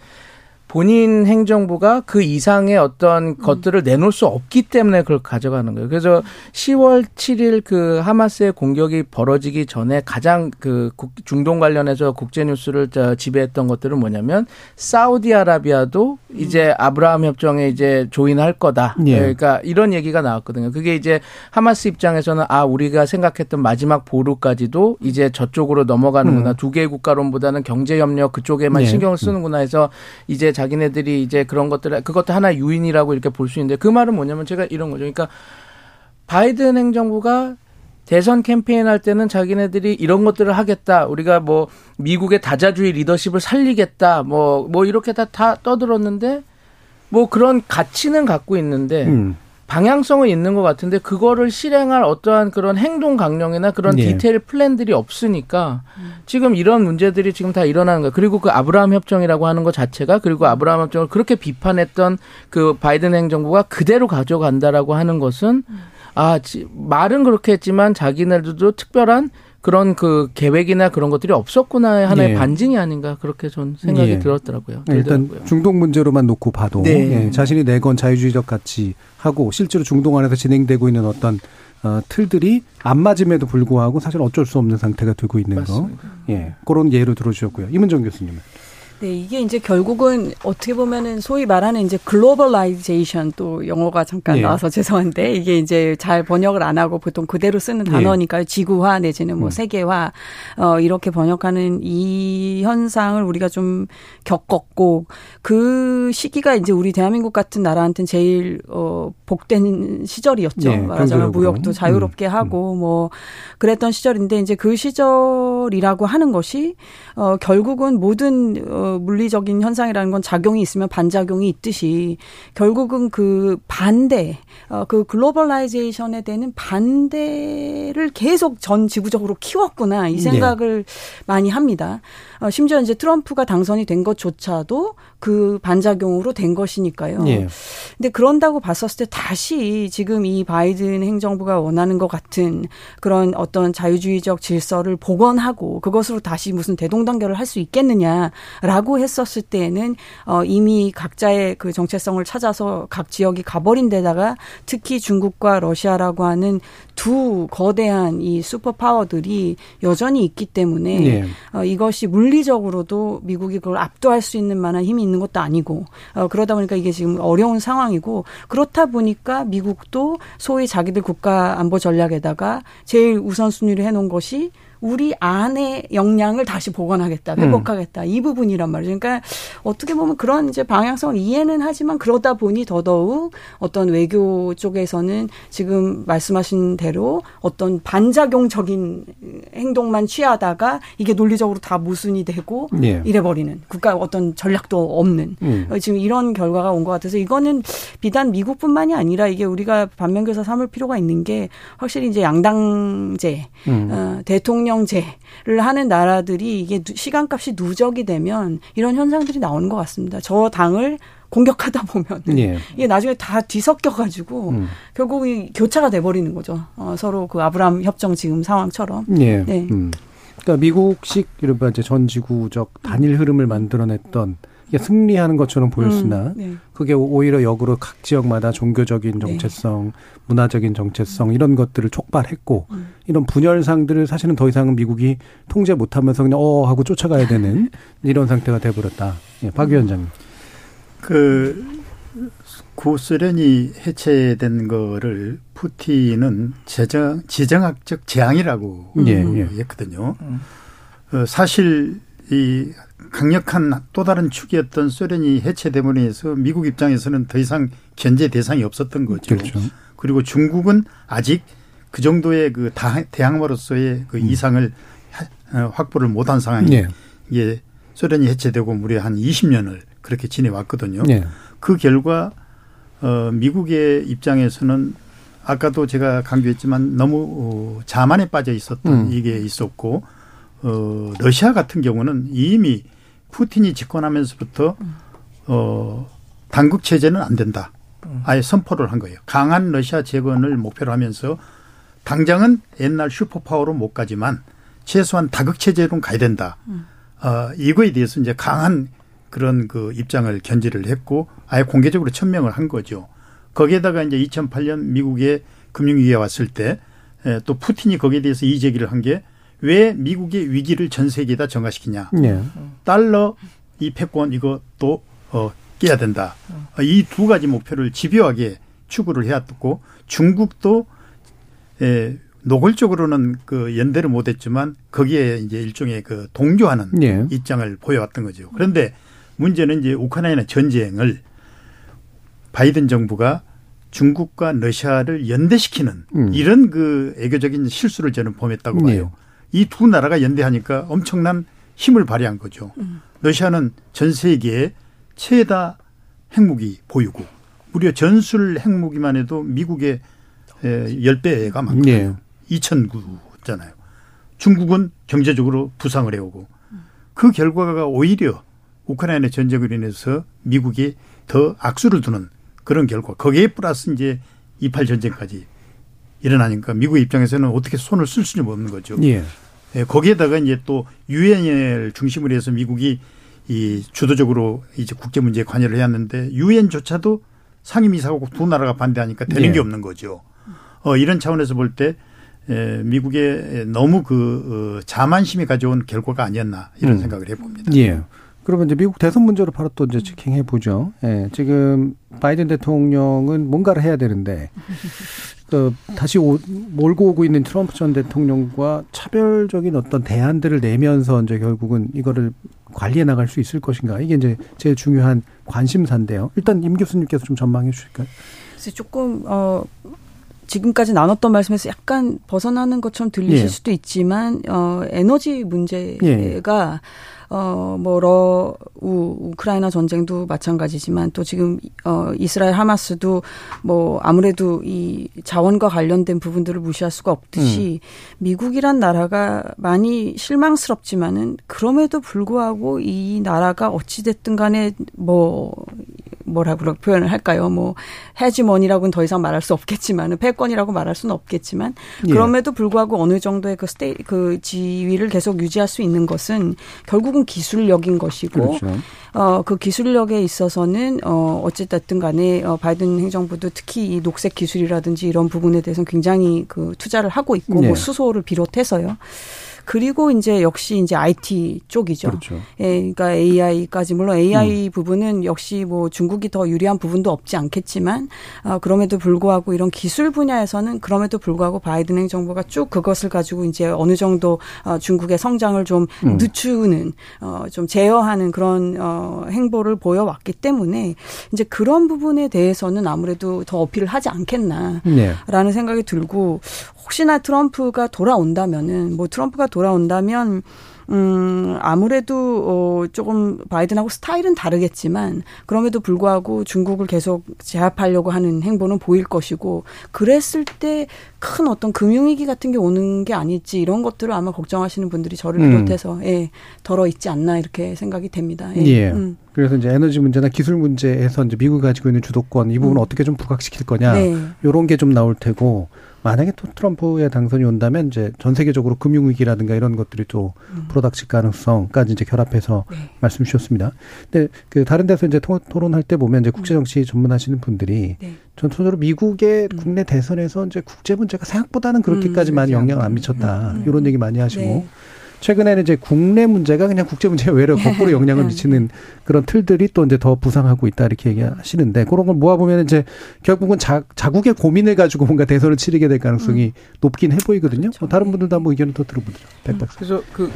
본인 행정부가 그 이상의 어떤 음. 것들을 내놓을 수 없기 때문에 그걸 가져가는 거예요. 그래서 10월 7일 그 하마스의 공격이 벌어지기 전에 가장 그 중동 관련해서 국제 뉴스를 지배했던 것들은 뭐냐면 사우디아라비아도 이제 아브라함 협정에 이제 조인할 거다. 예. 그러니까 이런 얘기가 나왔거든요. 그게 이제 하마스 입장에서는 아 우리가 생각했던 마지막 보루까지도 이제 저쪽으로 넘어가는구나. 음. 두 개의 국가론보다는 경제 협력 그쪽에만 예. 신경을 쓰는구나 해서 이제 자기네들이 이제 그런 것들 그것도 하나 유인이라고 이렇게 볼 수 있는데 그 말은 뭐냐면 제가 이런 거죠. 그러니까 바이든 행정부가 대선 캠페인 할 때는 자기네들이 이런 것들을 하겠다. 우리가 뭐 미국의 다자주의 리더십을 살리겠다. 뭐뭐 뭐 이렇게 다, 다 떠들었는데 뭐 그런 가치는 갖고 있는데 음. 방향성은 있는 것 같은데 그거를 실행할 어떠한 그런 행동 강령이나 그런 네. 디테일 플랜들이 없으니까 지금 이런 문제들이 지금 다 일어나는 거예요. 그리고 그 아브라함 협정이라고 하는 것 자체가 그리고 아브라함 협정을 그렇게 비판했던 그 바이든 행정부가 그대로 가져간다라고 하는 것은 아 말은 그렇게 했지만 자기네들도 특별한 그런 그 계획이나 그런 것들이 없었구나 하나의 예. 반증이 아닌가 그렇게 전 생각이 예. 들었더라고요. 네, 일단 중동 문제로만 놓고 봐도 네. 예, 자신이 내건 자유주의적 가치 하고 실제로 중동 안에서 진행되고 있는 어떤 어, 틀들이 안 맞음에도 불구하고 사실 어쩔 수 없는 상태가 되고 있는 맞습니다. 거. 예. 그런 예로 들어주셨고요. 이문정 교수님은. 네, 이게 이제 결국은 어떻게 보면은 소위 말하는 이제 globalization 또 영어가 잠깐 예. 나와서 죄송한데 이게 이제 잘 번역을 안 하고 보통 그대로 쓰는 예. 단어니까요. 지구화 내지는 뭐 음. 세계화 어 이렇게 번역하는 이 현상을 우리가 좀 겪었고 그 시기가 이제 우리 대한민국 같은 나라한테는 제일 어 복된 시절이었죠. 예, 말하자면 무역도 자유롭게 음. 하고 뭐 그랬던 시절인데 이제 그 시절이라고 하는 것이 어 결국은 모든 어 물리적인 현상이라는 건 작용이 있으면 반작용이 있듯이 결국은 그 반대, 어, 그 글로벌라이제이션에 대한 반대를 계속 전 지구적으로 키웠구나 이 네. 생각을 네. 많이 합니다. 어, 심지어 이제 트럼프가 당선이 된 것조차도 그 반작용으로 된 것이니까요. 예. 근데 그런다고 봤었을 때 다시 지금 이 바이든 행정부가 원하는 것 같은 그런 어떤 자유주의적 질서를 복원하고 그것으로 다시 무슨 대동단결을 할 수 있겠느냐라고 했었을 때에는 어 이미 각자의 그 정체성을 찾아서 각 지역이 가버린 데다가 특히 중국과 러시아라고 하는 두 거대한 이 슈퍼 파워들이 여전히 있기 때문에 예. 어 이것이 물리적으로도 미국이 그걸 압도할 수 있는 만한 힘이 있는 것도 아니고 어, 그러다 보니까 이게 지금 어려운 상황이고 그렇다 보니까 미국도 소위 자기들 국가 안보 전략에다가 제일 우선순위를 해놓은 것이 우리 안의 역량을 다시 복원하겠다, 음. 회복하겠다 음. 이 부분이란 말이죠. 그러니까 어떻게 보면 그런 이제 방향성을 이해는 하지만 그러다 보니 더더욱 어떤 외교 쪽에서는 지금 말씀하신 대로 어떤 반작용적인 행동만 취하다가 이게 논리적으로 다 모순이 되고 예. 이래버리는 국가 어떤 전략도 없는 음. 지금 이런 결과가 온 것 같아서 이거는 비단 미국뿐만이 아니라 이게 우리가 반면교사 삼을 필요가 있는 게 확실히 이제 양당제 음. 어, 대통령 대통령제를 하는 나라들이 이게 시간값이 누적이 되면 이런 현상들이 나오는 것 같습니다. 저 당을 공격하다 보면 예. 이게 나중에 다 뒤섞여 가지고 음. 결국 이 교차가 돼 버리는 거죠. 어, 서로 그 아브라함 협정 지금 상황처럼. 예. 네. 음. 그러니까 미국식 이른바 이제 전 지구적 단일 흐름을 만들어냈던 승리하는 것처럼 보였으나 음, 네. 그게 오히려 역으로 각 지역마다 종교적인 네. 정체성, 네. 문화적인 정체성 이런 것들을 촉발했고 음. 이런 분열상들을 사실은 더 이상은 미국이 통제 못하면서 그냥 어 하고 쫓아가야 되는 이런 상태가 돼버렸다. 예, 박 위원장님. 그 구소련이 해체된 거를 푸틴은 재정 지정학적 재앙이라고 예, 예. 했거든요. 음. 어, 사실 이 강력한 또 다른 축이었던 소련이 해체됨으로 해서 미국 입장에서는 더 이상 견제 대상이 없었던 거죠. 그렇죠. 그리고 중국은 아직 그 정도의 그 대항마로서의 그 음. 이상을 어, 확보를 못한 상황이 네. 이게 소련이 해체되고 무려 한 20년을 그렇게 지내왔거든요. 네. 그 결과 어 미국의 입장에서는 아까도 제가 강조했지만 너무 어, 자만에 빠져 있었던 음. 이게 있었고 어 러시아 같은 경우는 이미 푸틴이 집권하면서부터 어 당국 체제는 안 된다. 아예 선포를 한 거예요. 강한 러시아 재건을 목표로 하면서 당장은 옛날 슈퍼파워로 못 가지만 최소한 다극 체제로 가야 된다. 어, 이거에 대해서 이제 강한 그런 그 입장을 견지를 했고 아예 공개적으로 천명을 한 거죠. 거기에다가 이제 2008년 미국의 금융위기가 왔을 때 또 푸틴이 거기에 대해서 이 제기를 한 게 왜 미국의 위기를 전 세계에다 정화시키냐. 네. 달러 이 패권 이것도 어, 깨야 된다. 이 두 가지 목표를 집요하게 추구를 해왔고 중국도 에, 노골적으로는 그 연대를 못했지만 거기에 이제 일종의 그 동조하는 네. 입장을 보여왔던 거죠. 그런데 문제는 이제 우크라이나 전쟁을 바이든 정부가 중국과 러시아를 연대시키는 음. 이런 그 애교적인 실수를 저는 범했다고 네. 봐요. 이 두 나라가 연대하니까 엄청난 힘을 발휘한 거죠. 음. 러시아는 전 세계에 최다 핵무기 보유고 무려 전술 핵무기만 해도 미국의 10배가 많거든요. 네. 2,009잖아요. 중국은 경제적으로 부상을 해오고 그 결과가 오히려 우크라이나 전쟁으로 인해서 미국이 더 악수를 두는 그런 결과. 거기에 플러스 이제 28 전쟁까지 일어나니까 미국 입장에서는 어떻게 손을 쓸 수는 없는 거죠. 예. 예, 거기에다가 이제 또 유엔을 중심으로 해서 미국이 이 주도적으로 이제 국제 문제에 관여를 해왔는데 유엔조차도 상임이사국 두 나라가 반대하니까 되는 네. 게 없는 거죠. 어, 이런 차원에서 볼 때 미국의 너무 그 어, 자만심이 가져온 결과가 아니었나 이런 음. 생각을 해봅니다. 예. 그러면 이제 미국 대선 문제로 바로 또 이제 직행해 보죠. 예, 지금 바이든 대통령은 뭔가를 해야 되는데 그 다시 오, 몰고 오고 있는 트럼프 전 대통령과 차별적인 어떤 대안들을 내면서 이제 결국은 이거를 관리해 나갈 수 있을 것인가 이게 이제 제일 중요한 관심사인데요. 일단 임 교수님께서 좀 전망해 주실까요? 그래서 조금 어 지금까지 나눴던 말씀에서 약간 벗어나는 것처럼 들리실 예. 수도 있지만 어 에너지 문제가 예. 어, 뭐, 러, 우, 우크라이나 전쟁도 마찬가지지만 또 지금, 어, 이스라엘 하마스도 뭐, 아무래도 이 자원과 관련된 부분들을 무시할 수가 없듯이 음. 미국이란 나라가 많이 실망스럽지만은 그럼에도 불구하고 이 나라가 어찌됐든 간에 뭐, 뭐라고 표현을 할까요? 뭐 해지머니라고는 더 이상 말할 수 없겠지만은 패권이라고 말할 수는 없겠지만 예. 그럼에도 불구하고 어느 정도의 그 스테이 그 지위를 계속 유지할 수 있는 것은 결국은 기술력인 것이고 그렇죠. 어그 기술력에 있어서는 어 어쨌든 간에 어 바이든 행정부도 특히 이 녹색 기술이라든지 이런 부분에 대해서는 굉장히 그 투자를 하고 있고 뭐 예. 뭐 수소를 비롯해서요. 그리고 이제 역시 이제 IT 쪽이죠. 그렇죠. 예, 그러니까 AI까지 물론 AI 음. 부분은 역시 뭐 중국이 더 유리한 부분도 없지 않겠지만 어, 그럼에도 불구하고 이런 기술 분야에서는 그럼에도 불구하고 바이든 행정부가 쭉 그것을 가지고 이제 어느 정도 어, 중국의 성장을 좀 음. 늦추는 어, 좀 제어하는 그런 어, 행보를 보여왔기 때문에 이제 그런 부분에 대해서는 아무래도 더 어필을 하지 않겠나라는 네. 생각이 들고 혹시나 트럼프가 돌아온다면은 뭐 트럼프가 돌아온다면 음, 아무래도, 어, 조금 바이든하고 스타일은 다르겠지만, 그럼에도 불구하고 중국을 계속 제압하려고 하는 행보는 보일 것이고, 그랬을 때 큰 어떤 금융위기 같은 게 오는 게 아닐지, 이런 것들을 아마 걱정하시는 분들이 저를 음. 비롯해서, 음. 예, 덜어 있지 않나, 이렇게 생각이 됩니다. 예. 예. 음. 그래서 이제 에너지 문제나 기술 문제에서 이제 미국이 가지고 있는 주도권, 이 부분을 음. 어떻게 좀 부각시킬 거냐, 네. 요런 게 좀 나올 테고, 만약에 또 트럼프의 당선이 온다면 이제 전 세계적으로 금융 위기라든가 이런 것들이 또 음. 불어닥칠 가능성까지 이제 결합해서 네. 말씀 주셨습니다. 근데 그 다른 데서 이제 토 론할 때 보면 이제 국제 정치 음. 전문하시는 분들이 네. 전통적으로 미국의 음. 국내 대선에서 이제 국제 문제가 생각보다는 그렇게까지 음, 많이 영향을 안 미쳤다 음. 이런 얘기 많이 하시고 네. 최근에는 이제 국내 문제가 그냥 국제 문제에 외려 거꾸로 영향을 미치는 그런 틀들이 또 이제 더 부상하고 있다 이렇게 얘기하시는데 그런 걸 모아보면 이제 결국은 자, 자국의 고민을 가지고 뭔가 대선을 치르게 될 가능성이 음. 높긴 해 보이거든요. 그렇죠. 뭐 다른 분들도 한번 의견을 더 들어보죠. 백박사. 그래서 그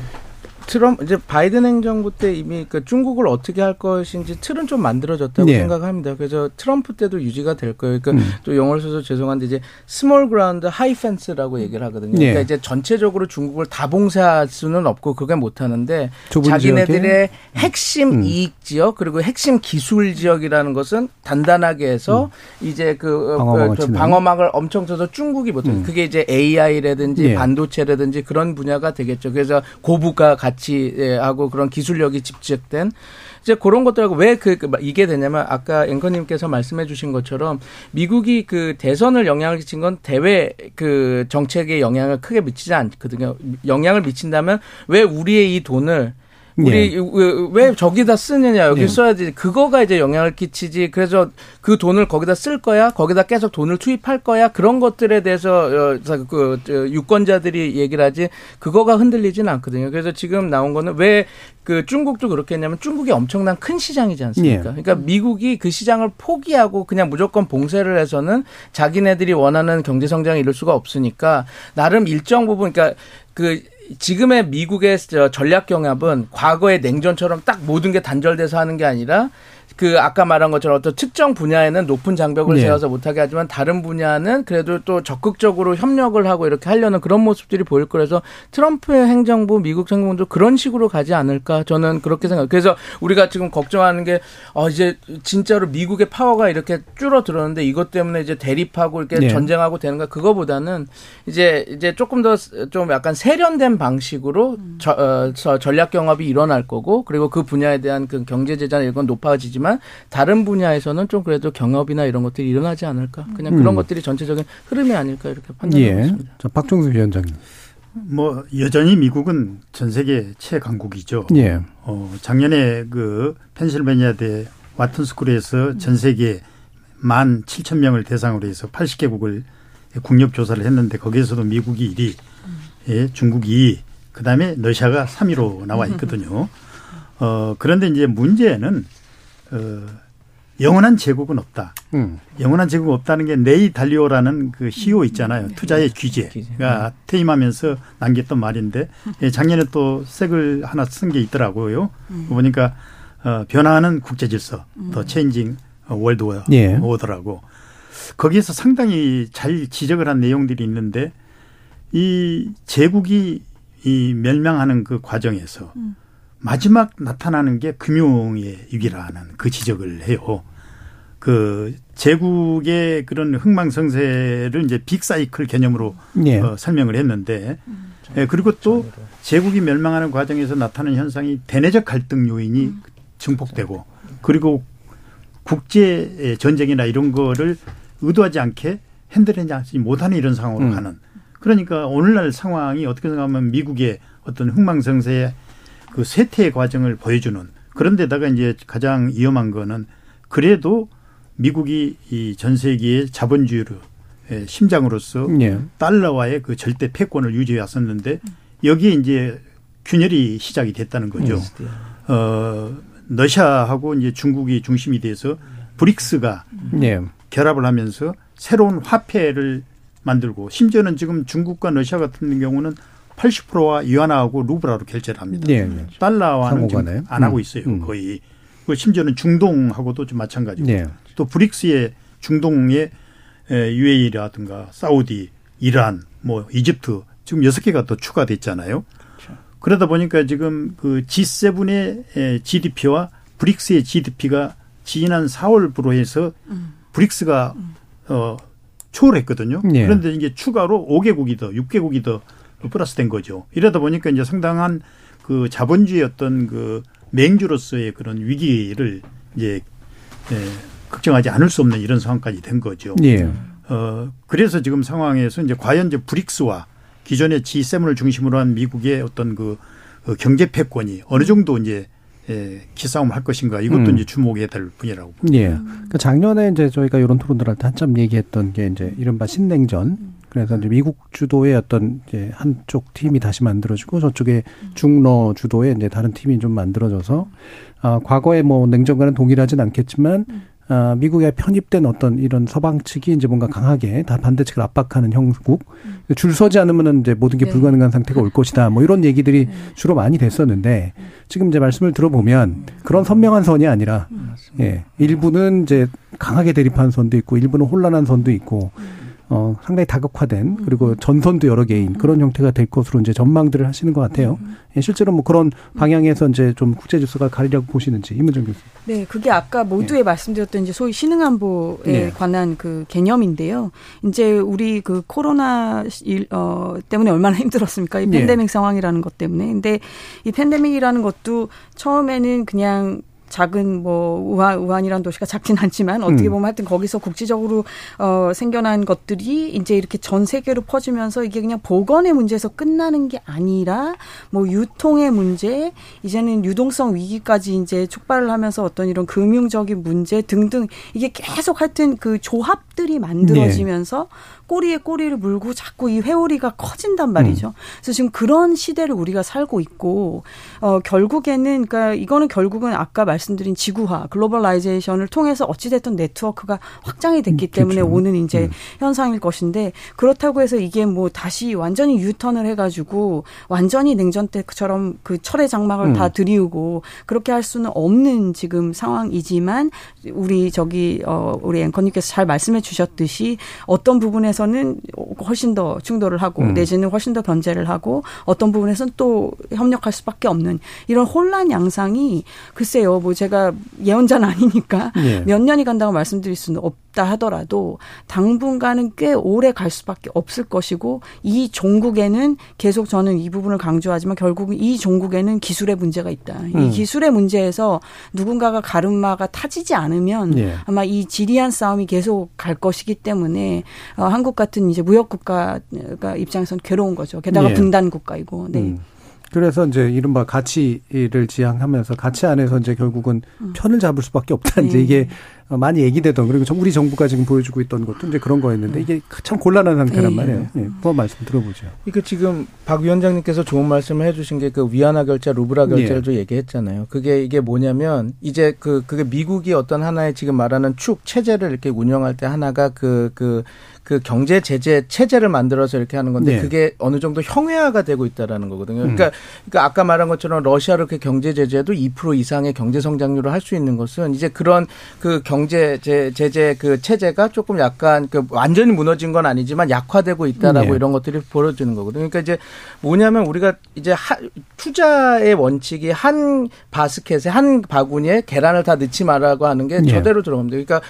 트럼 이제 바이든 행정부 때 이미 그 중국을 어떻게 할 것인지 틀은 좀 만들어졌다고 네. 생각합니다. 그래서 트럼프 때도 유지가 될 거예요. 그러니까 음. 또 영어를 써서 죄송한데 이제 small ground high fence라고 얘기를 하거든요. 네. 그러니까 이제 전체적으로 중국을 다 봉쇄할 수는 없고 그게 못 하는데 자기네들의 음. 핵심 음. 이익 지역 그리고 핵심 기술 지역이라는 것은 단단하게 해서 음. 이제 그, 어, 방어막을, 그 방어막을 엄청 쳐서 중국이 못 음. 그게 이제 AI라든지 네. 반도체라든지 그런 분야가 되겠죠. 그래서 고부가 같이 가치하고 그런 기술력이 집적된 이제 그런 것들하고 왜그 그 이게 되냐면 아까 앵커님께서 말씀해 주신 것처럼 미국이 그 대선을 영향을 끼친 건 대외 그 정책에 영향을 크게 미치지 않거든요. 영향을 미친다면 왜 우리의 이 돈을 우리 예. 왜, 왜 저기다 쓰느냐 여기 예. 써야지. 그거가 이제 영향을 끼치지. 그래서 그 돈을 거기다 쓸 거야? 거기다 계속 돈을 투입할 거야? 그런 것들에 대해서 어, 그 유권자들이 얘기를 하지. 그거가 흔들리지는 않거든요. 그래서 지금 나온 거는 왜 그 중국도 그렇게 했냐면 중국이 엄청난 큰 시장이지 않습니까? 예. 그러니까 미국이 그 시장을 포기하고 그냥 무조건 봉쇄를 해서는 자기네들이 원하는 경제 성장을 이룰 수가 없으니까 나름 일정 부분 그러니까 그 지금의 미국의 전략 경합은 과거의 냉전처럼 딱 모든 게 단절돼서 하는 게 아니라 그 아까 말한 것처럼 어떤 특정 분야에는 높은 장벽을 네. 세워서 못하게 하지만 다른 분야는 그래도 또 적극적으로 협력을 하고 이렇게 하려는 그런 모습들이 보일 거라서 트럼프의 행정부, 미국 행정부도 그런 식으로 가지 않을까 저는 그렇게 생각. 그래서 우리가 지금 걱정하는 게 어, 이제 진짜로 미국의 파워가 이렇게 줄어들었는데 이것 때문에 이제 대립하고 이렇게 네. 전쟁하고 되는가 그거보다는 이제 이제 조금 더 좀 약간 세련된 방식으로 음. 저, 어, 전략 경합이 일어날 거고 그리고 그 분야에 대한 그 경제 재단 이런 건 높아지지만 있지만 다른 분야에서는 좀 그래도 경업이나 이런 것들이 일어나지 않을까. 그냥 그런 음. 것들이 전체적인 흐름이 아닐까 이렇게 판단하고 예. 있습니다. 자, 박종수 위원장님. 뭐 여전히 미국은 전 세계 최강국이죠. 예. 어, 작년에 그 펜실베니아 대 와튼 스쿨에서 전 세계 만 7천 명을 대상으로 해서 80개국을 국력 조사를 했는데 거기에서도 미국이 1위, 예, 중국이 2위, 그다음에 러시아가 3위로 나와 있거든요. 어, 그런데 이제 문제는 어, 영원한 제국은 없다. 음. 영원한 제국 없다는 게 네이 달리오라는 그 CEO 있잖아요. 투자의 규제가 퇴임하면서 남겼던 말인데 예, 작년에 또 색을 하나 쓴 게 있더라고요. 보니까 어, 변화하는 국제 질서, 더 체인징 월드 예. 오더라고. 거기에서 상당히 잘 지적을 한 내용들이 있는데 이 제국이 이 멸망하는 그 과정에서 마지막 나타나는 게 금융의 위기라는 그 지적을 해요. 그 제국의 그런 흥망성쇠를 이제 빅사이클 개념으로 예. 어, 설명을 했는데 예, 그리고 또 제국이 멸망하는 과정에서 나타나는 현상이 대내적 갈등 요인이 증폭되고 그리고 국제 전쟁이나 이런 거를 의도하지 않게 핸들하지 못하는 이런 상황으로 음. 가는 그러니까 오늘날 상황이 어떻게 생각하면 미국의 어떤 흥망성쇠의 그 쇠퇴의 과정을 보여주는 그런데다가 이제 가장 위험한 거는 그래도 미국이 이 전 세계의 자본주의로 의 심장으로서 예. 달러와의 그 절대 패권을 유지해 왔었는데 여기에 이제 균열이 시작이 됐다는 거죠. 어, 러시아하고 이제 중국이 중심이 돼서 브릭스가 예. 결합을 하면서 새로운 화폐를 만들고 심지어는 지금 중국과 러시아 같은 경우는 80%와 위안화하고 루브라로 결제를 합니다. 예. 예. 달러와는 지금. 안 음. 하고 있어요. 음. 거의. 그 심지어는 중동하고도 좀 마찬가지고. 예. 또 브릭스의 중동의 UAE라든가 사우디, 이란, 뭐 이집트 지금 여섯 개가 또 추가됐잖아요. 그러다 보니까 지금 그 G7의 GDP와 브릭스의 GDP가 지난 4월부로 해서 브릭스가 어 초월했거든요. 예. 그런데 이게 추가로 5개국이 더 6개국이 더 플러스된 거죠. 이러다 보니까 이제 상당한 그 자본주의 어떤 그 맹주로서의 그런 위기를 이제 예, 걱정하지 않을 수 없는 이런 상황까지 된 거죠. 예. 어, 그래서 지금 상황에서 이제 과연 이제 브릭스와 기존의 G7을 중심으로 한 미국의 어떤 그 어, 경제 패권이 어느 정도 이제 예, 기싸움을 할 것인가 이것도 음. 이제 주목해야 될 분이라고 봅니다. 예. 그러니까 작년에 이제 저희가 이런 토론들 할때 한참 얘기했던 게 이제 이른바 신냉전. 그래서 이제 미국 주도의 어떤 이제 한쪽 팀이 다시 만들어지고 저쪽에 중러 주도의 이제 다른 팀이 좀 만들어져서 아, 과거에 뭐 냉전과는 동일하진 않겠지만 아, 미국에 편입된 어떤 이런 서방 측이 이제 뭔가 강하게 다 반대측을 압박하는 형국 줄 서지 않으면은 이제 모든 게 네. 불가능한 상태가 올 것이다. 뭐 이런 얘기들이 주로 많이 됐었는데 지금 이제 말씀을 들어보면 그런 선명한 선이 아니라 예 일부는 이제 강하게 대립하는 선도 있고 일부는 혼란한 선도 있고 어 상당히 다극화된 그리고 전선도 여러 개인 그런 형태가 될 것으로 이제 전망들을 하시는 것 같아요. 예, 실제로 뭐 그런 방향에서 이제 좀 국제 질서가 가리려고 보시는지 이문정 교수. 네, 그게 아까 모두에 말씀드렸던 이제 소위 신흥 안보에 네. 관한 그 개념인데요. 이제 우리 그 코로나 일, 어, 때문에 얼마나 힘들었습니까? 이 네. 팬데믹 상황이라는 것 때문에. 근데 이 팬데믹이라는 것도 처음에는 그냥 작은 뭐 우한 우한이라는 도시가 작진 않지만 어떻게 음. 보면 하여튼 거기서 국지적으로 어 생겨난 것들이 이제 이렇게 전 세계로 퍼지면서 이게 그냥 보건의 문제에서 끝나는 게 아니라 뭐 유통의 문제 이제는 유동성 위기까지 이제 촉발을 하면서 어떤 이런 금융적인 문제 등등 이게 계속 하여튼 그 조합들이 만들어지면서 꼬리에 꼬리를 물고 자꾸 이 회오리가 커진단 말이죠. 그래서 지금 그런 시대를 우리가 살고 있고 어 결국에는 그러니까 이거는 결국은 아까 말씀드린 지구화, 글로벌라이제이션을 통해서 어찌 됐든 네트워크가 확장이 됐기 때문에 그렇죠. 오는 이제 현상일 것인데 그렇다고 해서 이게 뭐 다시 완전히 유턴을 해 가지고 완전히 냉전 때처럼 그 철의 장막을 음. 다 들이우고 그렇게 할 수는 없는 지금 상황이지만 우리 저기 어 우리 앵커님께서 잘 말씀해 주셨듯이 어떤 부분에 서는 훨씬 더 충돌을 하고 음. 내지는 훨씬 더 견제를 하고 어떤 부분에서는 또 협력할 수밖에 없는 이런 혼란 양상이 글쎄요 뭐 제가 예언자는 아니니까 예. 몇 년이 간다고 말씀드릴 수는 없 다 하더라도 당분간은 꽤 오래 갈 수밖에 없을 것이고 이 종국에는 계속 저는 이 부분을 강조하지만 결국은 이 종국에는 기술의 문제가 있다. 음. 이 기술의 문제에서 누군가가 가르마가 타지지 않으면 예. 아마 이 지리한 싸움이 계속 갈 것이기 때문에 어, 한국 같은 이제 무역 국가가 입장에서는 괴로운 거죠. 게다가 예. 분단 국가이고. 네. 음. 그래서 이제 이른바 가치를 지향하면서 가치 안에서 이제 결국은 음. 편을 잡을 수밖에 없다. 네. 이제 이게 많이 얘기되던 그리고 우리 정부가 지금 보여주고 있던 것도 이제 그런 거였는데 이게 참 곤란한 상태란 네. 말이에요. 네. 그 말씀 들어보죠. 이게 지금 박 위원장님께서 좋은 말씀을 해주신 게 그 위안화 결제, 루브라 결제를 네. 얘기했잖아요. 그게 이게 뭐냐면 이제 그 그게 미국이 어떤 하나의 지금 말하는 축 체제를 이렇게 운영할 때 하나가 그그 그, 그 경제 제재 체제를 만들어서 이렇게 하는 건데 네. 그게 어느 정도 형해화가 되고 있다라는 거거든요. 그러니까, 음. 그러니까 아까 말한 것처럼 러시아를 이렇게 경제 제재도 2% 이상의 경제 성장률을 할 수 있는 것은 이제 그런 그 경, 경제 제, 제재 그 체제가 조금 약간 그 완전히 무너진 건 아니지만 약화되고 있다라고 네. 이런 것들이 벌어지는 거거든요. 그러니까 이제 뭐냐면 우리가 이제 하, 투자의 원칙이 한 바스켓에 한 바구니에 계란을 다 넣지 말라고 하는 게 네. 저대로 들어갑니다. 그러니까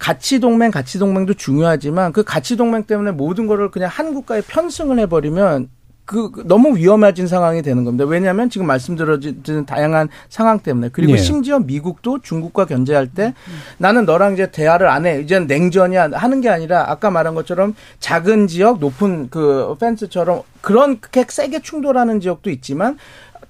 가치 동맹, 가치 동맹도 중요하지만 그 가치 동맹 때문에 모든 거를 그냥 한 국가에 편승을 해버리면 그 너무 위험해진 상황이 되는 겁니다. 왜냐하면 지금 말씀드려진 다양한 상황 때문에 그리고 예. 심지어 미국도 중국과 견제할 때 나는 너랑 이제 대화를 안 해. 이제 냉전이야 하는 게 아니라 아까 말한 것처럼 작은 지역 높은 그 펜스처럼 그렇게 세게 충돌하는 지역도 있지만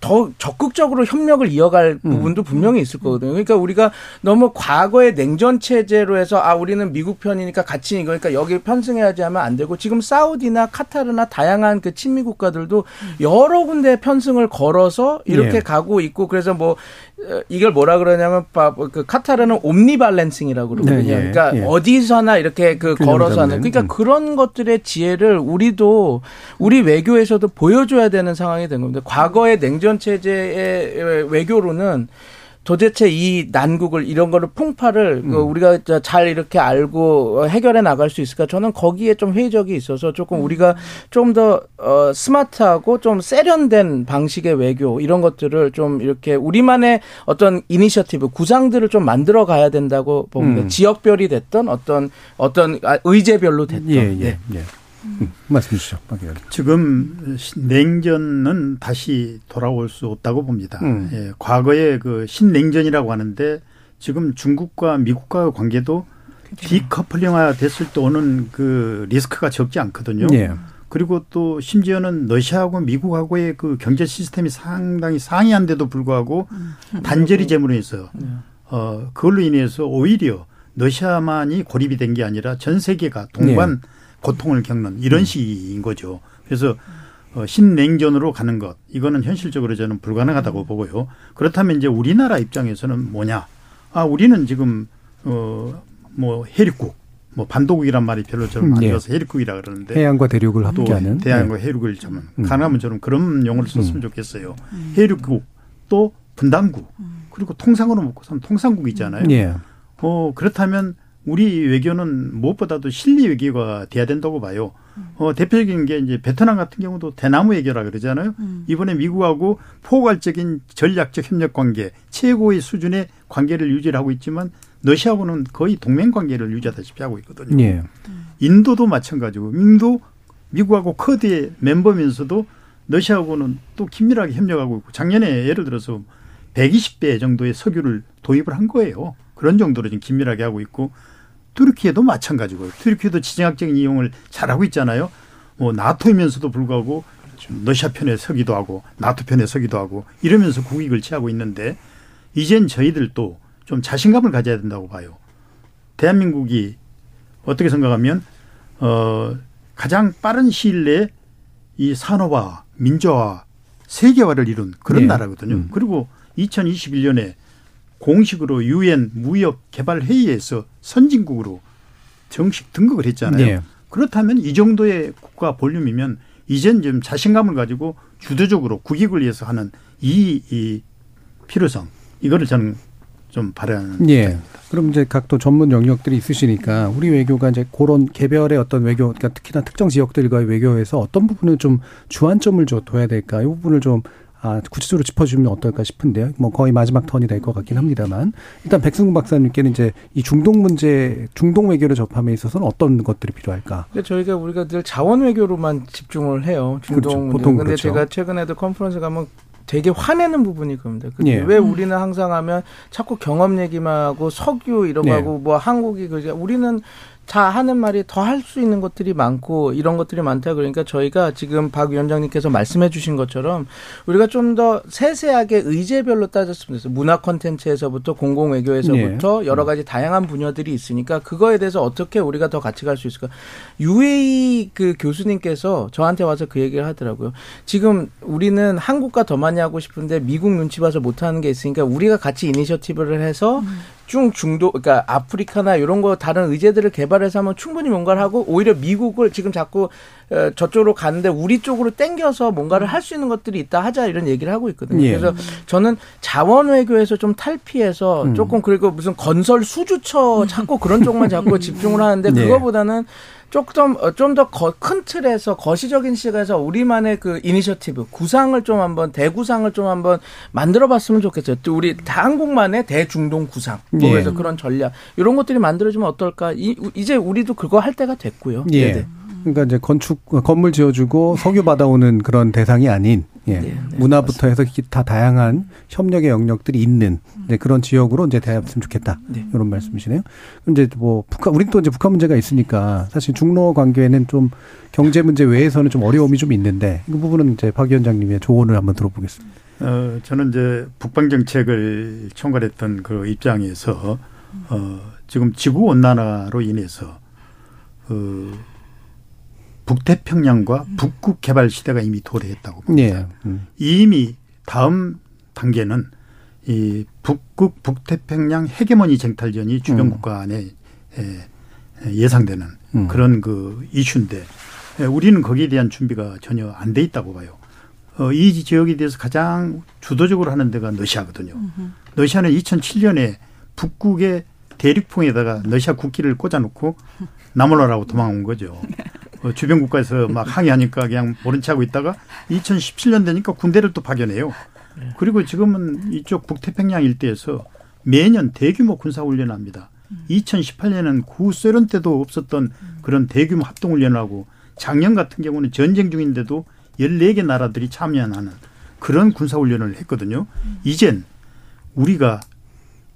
더 적극적으로 협력을 이어갈 음. 부분도 분명히 있을 거거든요. 그러니까 우리가 너무 과거의 냉전 체제로 해서 아 우리는 미국 편이니까 같이 그러니까 여기 편승해야지 하면 안 되고 지금 사우디나 카타르나 다양한 그 친미 국가들도 여러 군데 편승을 걸어서 이렇게 예. 가고 있고 그래서 뭐 어, 이걸 뭐라 그러냐면 그 카타르는 옴니 발렌싱이라고 그러거든요. 네, 예, 그러니까 예. 어디서나 이렇게 그 걸어서 하는 그러니까 음. 그런 것들의 지혜를 우리도 우리 외교에서도 보여줘야 되는 상황이 된 겁니다. 과거의 냉전 체제의 외교로는 도대체 이 난국을 이런 거를 풍파를 그 음. 우리가 잘 이렇게 알고 해결해 나갈 수 있을까? 저는 거기에 좀 회의적이 있어서 조금 음. 우리가 좀 더 어, 스마트하고 좀 세련된 방식의 외교 이런 것들을 좀 이렇게 우리만의 어떤 이니셔티브 구상들을 좀 만들어 가야 된다고 봅니다. 음. 지역별이 됐던 어떤 어떤 아, 의제별로 됐던. 예, 예, 예. 음, 말씀 주시죠. 지금 냉전은 다시 돌아올 수 없다고 봅니다. 음. 예, 과거에 그 신냉전이라고 하는데 지금 중국과 미국과의 관계도 그렇죠. 디커플링화 됐을 때 오는 그 리스크가 적지 않거든요. 예. 그리고 또 심지어는 러시아하고 미국하고의 그 경제 시스템이 상당히 상이한데도 불구하고 음. 단절이 재물로 있어요. 네. 어, 그걸로 인해서 오히려 러시아만이 고립이 된 게 아니라 전 세계가 동반 네. 고통을 겪는 이런 음. 시기인 거죠. 그래서 어, 신냉전으로 가는 것 이거는 현실적으로 저는 불가능하다고 보고요. 그렇다면 이제 우리나라 입장에서는 뭐냐? 아 우리는 지금 어 뭐 해륙국 뭐 반도국이란 말이 별로 저는 안 좋아서 음, 예. 해륙국이라 그러는데 해양과 대륙을 함께하는 대양과 네. 해륙을 좀 음. 가능하면 저는 그런 용어를 썼으면 음. 좋겠어요. 음. 해륙국 또 분담국 그리고 통상으로 먹고 사는 통상국 있잖아요. 예. 어 그렇다면 우리 외교는 무엇보다도 실리 외교가 돼야 된다고 봐요. 어, 대표적인 게 이제 베트남 같은 경우도 대나무 외교라 그러잖아요. 음. 이번에 미국하고 포괄적인 전략적 협력 관계, 최고의 수준의 관계를 유지하고 있지만 러시아하고는 거의 동맹 관계를 유지하다시피 하고 있거든요. 예. 인도도 마찬가지고 인도 미국하고 쿼드의 멤버면서도 러시아하고는 또 긴밀하게 협력하고 있고 작년에 예를 들어서 120배 정도의 석유를 도입을 한 거예요. 그런 정도로 지금 긴밀하게 하고 있고 튀르키예도 마찬가지고요. 튀르키예도 지정학적인 이용을 잘하고 있잖아요. 뭐 나토이면서도 불구하고 러시아 편에 서기도 하고 나토 편에 서기도 하고 이러면서 국익을 취하고 있는데 이젠 저희들도 좀 자신감을 가져야 된다고 봐요. 대한민국이 어떻게 생각하면 어 가장 빠른 시일 내에 이 산업화, 민주화, 세계화를 이룬 그런 네. 나라거든요. 음. 그리고 2021년에 공식으로 유엔 무역 개발 회의에서 선진국으로 정식 등극을 했잖아요. 네. 그렇다면 이 정도의 국가 볼륨이면 이젠 좀 자신감을 가지고 주도적으로 국익을 위해서 하는 이, 이 필요성 이거를 저는 좀 바라는 예. 그럼 이제 각또 전문 영역들이 있으시니까 우리 외교가 이제 그런 개별의 어떤 외교, 그러니까 특히나 특정 지역들과의 외교에서 어떤 부분을 좀 주안점을 좀 둬야 될까? 이 부분을 좀 아, 구체적으로 짚어주면 어떨까 싶은데요. 뭐 거의 마지막 턴이 될 것 같긴 합니다만 일단 백승구 박사님께는 이제 이 중동 문제, 중동 외교를 접함에 있어서는 어떤 것들이 필요할까? 그러니까 저희가 우리가 늘 자원 외교로만 집중을 해요. 중동 그렇죠. 문제. 보통 근데 그렇죠. 제가 최근에도 컨퍼런스 가면 되게 화내는 부분이 그겁니다. 예. 왜 우리는 항상 하면 자꾸 경험 얘기만 하고 석유 이런 거 예. 하고 뭐 한국이 그 우리는 자 하는 말이 더 할 수 있는 것들이 많고 이런 것들이 많다 그러니까 저희가 지금 박 위원장님께서 말씀해 주신 것처럼 우리가 좀 더 세세하게 의제별로 따졌으면 좋겠어요. 문화 콘텐츠에서부터 공공 외교에서부터 네. 여러 가지 다양한 분야들이 있으니까 그거에 대해서 어떻게 우리가 더 같이 갈 수 있을까? UAE 그 교수님께서 저한테 와서 그 얘기를 하더라고요. 지금 우리는 한국과 더 많이 하고 싶은데 미국 눈치 봐서 못 하는 게 있으니까 우리가 같이 이니셔티브를 해서 음. 중 중도 그러니까 아프리카나 이런 거 다른 의제들을 개발해서 하면 충분히 뭔가를 하고 오히려 미국을 지금 자꾸 어, 저쪽으로 가는데 우리 쪽으로 땡겨서 뭔가를 할 수 있는 것들이 있다 하자 이런 얘기를 하고 있거든요. 예. 그래서 저는 자원 외교에서 좀 탈피해서 음. 조금 그리고 무슨 건설 수주처 자꾸 그런 쪽만 자꾸 집중을 하는데 네. 그거보다는 조금 어, 좀더 큰 틀에서 거시적인 시각에서 우리만의 그 이니셔티브 구상을 좀 한번 대구상을 좀 한번 만들어봤으면 좋겠어요. 또 우리 한국만의 대중동 구상 뭐 그래서 예. 그런 전략 이런 것들이 만들어지면 어떨까? 이, 이제 우리도 그거 할 때가 됐고요. 예. 네네. 그러니까 이제 건축 건물 지어주고 석유 받아오는 그런 대상이 아닌 예. 네, 네, 문화부터 해서 기타 다양한 협력의 영역들이 있는 이제 그런 지역으로 이제 대합했으면 좋겠다 네. 이런 말씀이시네요. 이제 뭐 북한 우리 또 이제 북한 문제가 있으니까 사실 중로 관계는 좀 경제 문제 외에서는 좀 어려움이 좀 있는데 그 부분은 이제 박 위원장님의 조언을 한번 들어보겠습니다. 어, 저는 이제 북방 정책을 총괄했던 그 입장에서 어, 지금 지구 온난화로 인해서 어, 북태평양과 음. 북극 개발 시대가 이미 도래했다고 봅니다. 네. 음. 이미 다음 단계는 이 북극 북태평양 헤게모니 쟁탈전이 주변 음. 국가 안에 예상되는 음. 그런 그 이슈인데 우리는 거기에 대한 준비가 전혀 안 돼 있다고 봐요. 어, 이 지역에 대해서 가장 주도적으로 하는 데가 러시아거든요. 러시아는 2007년에 북극의 대륙풍에다가 러시아 국기를 꽂아놓고 나몰라라고 도망온 거죠. 어, 주변 국가에서 막 항의하니까 그냥 모른 체 하고 있다가 2017년 되니까 군대를 또 파견해요. 그리고 지금은 이쪽 북태평양 일대에서 매년 대규모 군사훈련을 합니다. 2018년은 구소련 때도 없었던 그런 대규모 합동훈련을 하고 작년 같은 경우는 전쟁 중인데도 14개 나라들이 참여하는 그런 군사훈련을 했거든요. 이젠 우리가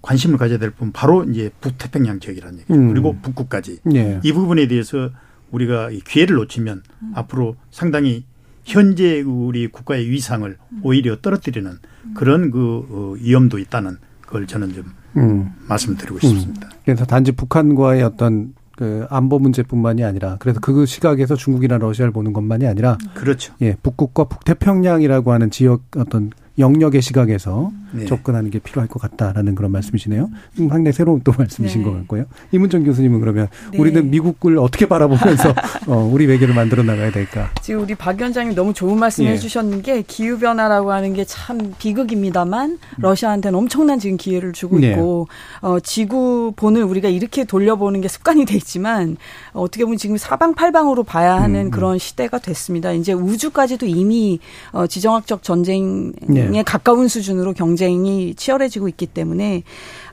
관심을 가져야 될 부분 바로 이제 북태평양 지역이라는 얘기죠. 음. 그리고 북극까지. 네. 이 부분에 대해서 우리가 기회를 놓치면 음. 앞으로 상당히 현재 우리 국가의 위상을 음. 오히려 떨어뜨리는 그런 그 어, 위험도 있다는 그걸 저는 좀 음. 말씀드리고 싶습니다. 그래서 단지 북한과의 어떤 그 안보 문제뿐만이 아니라 그래서 그 시각에서 중국이나 러시아를 보는 것만이 아니라 그렇죠. 예, 북극과 북태평양이라고 하는 지역 어떤 영역의 시각에서 네. 접근하는 게 필요할 것 같다라는 그런 말씀이시네요. 음, 상당히 새로운 또 말씀이신 네. 것 같고요. 이문정 교수님은 그러면 네. 우리는 미국을 어떻게 바라보면서 어, 우리 외교를 만들어 나가야 될까? 지금 우리 박 위원장님 너무 좋은 말씀 예. 해주셨는 게 기후 변화라고 하는 게 참 비극입니다만 러시아한테는 엄청난 지금 기회를 주고 네. 있고 어, 지구 본을 우리가 이렇게 돌려보는 게 습관이 돼 있지만 어, 어떻게 보면 지금 사방팔방으로 봐야 하는 음. 그런 시대가 됐습니다. 이제 우주까지도 이미 어, 지정학적 전쟁 네. 에 가까운 수준으로 경 쟁이 치열해지고 있기 때문에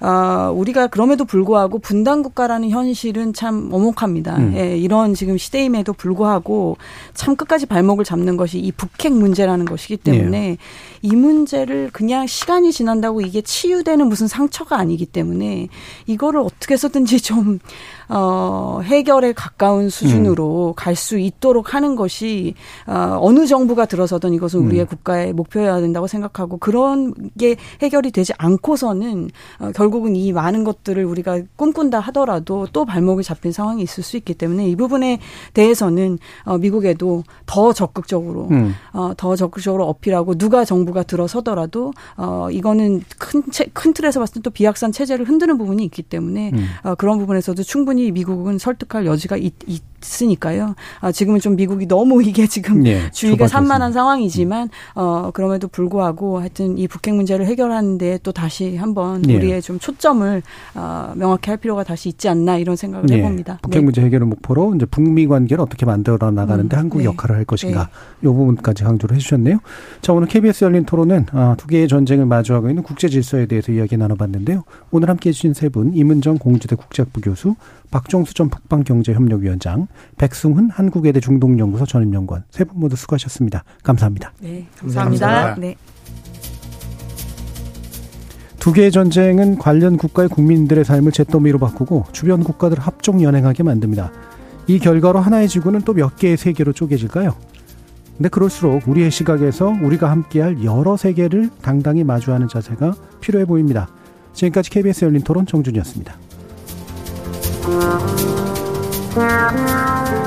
어, 우리가 그럼에도 불구하고 분단 국가라는 현실은 참 엄혹합니다. 음. 예, 이런 지금 시대임에도 불구하고 참 끝까지 발목을 잡는 것이 이 북핵 문제라는 것이기 때문에 네. 이 문제를 그냥 시간이 지난다고 이게 치유되는 무슨 상처가 아니기 때문에 이거를 어떻게 해서든지 좀 어, 해결에 가까운 수준으로 음. 갈수 있도록 하는 것이 어, 어느 정부가 들어서든 이것은 우리의 음. 국가의 목표여야 된다고 생각하고 그런 게 해결이 되지 않고서는 어, 결국은 이 많은 것들을 우리가 꿈꾼다 하더라도 또 발목이 잡힌 상황이 있을 수 있기 때문에 이 부분에 대해서는 어, 미국에도 더 적극적으로 음. 어, 더 적극적으로 어필하고 누가 정부가 들어서더라도 어, 이거는 큰, 큰 틀에서 봤을 때 또 비약산 체제를 흔드는 부분이 있기 때문에 음. 어, 그런 부분에서도 충분히 미국은 설득할 여지가 있, 있 있으니까요. 아, 지금은 좀 미국이 너무 이게 지금 네, 주의가 산만한 상황이지만 어 그럼에도 불구하고 하여튼 이 북핵 문제를 해결하는데 또 다시 한번 네. 우리의 좀 초점을 어, 명확히 할 필요가 다시 있지 않나 이런 생각을 네. 해봅니다. 북핵 문제 해결을 목표로 이제 북미 관계를 어떻게 만들어 나가는데 음, 한국 역할을 할 것인가 이 부분까지 강조를 해주셨네요. 자 오늘 KBS 열린 토론은 아, 두 개의 전쟁을 마주하고 있는 국제 질서에 대해서 이야기 나눠봤는데요. 오늘 함께해 주신 세 분 이문정 공주대 국제학부 교수, 박종수 전 북방경제협력위원장, 백승훈 한국외대 중동연구소 전임연구원 세 분 모두 수고하셨습니다. 감사합니다. 네, 감사합니다. 감사합니다. 네. 두 개의 전쟁은 관련 국가의 국민들의 삶을 잿더미로 바꾸고 주변 국가들을 합종 연행하게 만듭니다. 이 결과로 하나의 지구는 또 몇 개의 세계로 쪼개질까요? 근데 그럴수록 우리의 시각에서 우리가 함께할 여러 세계를 당당히 마주하는 자세가 필요해 보입니다. 지금까지 KBS 열린 토론 정준이었습니다. Thank you.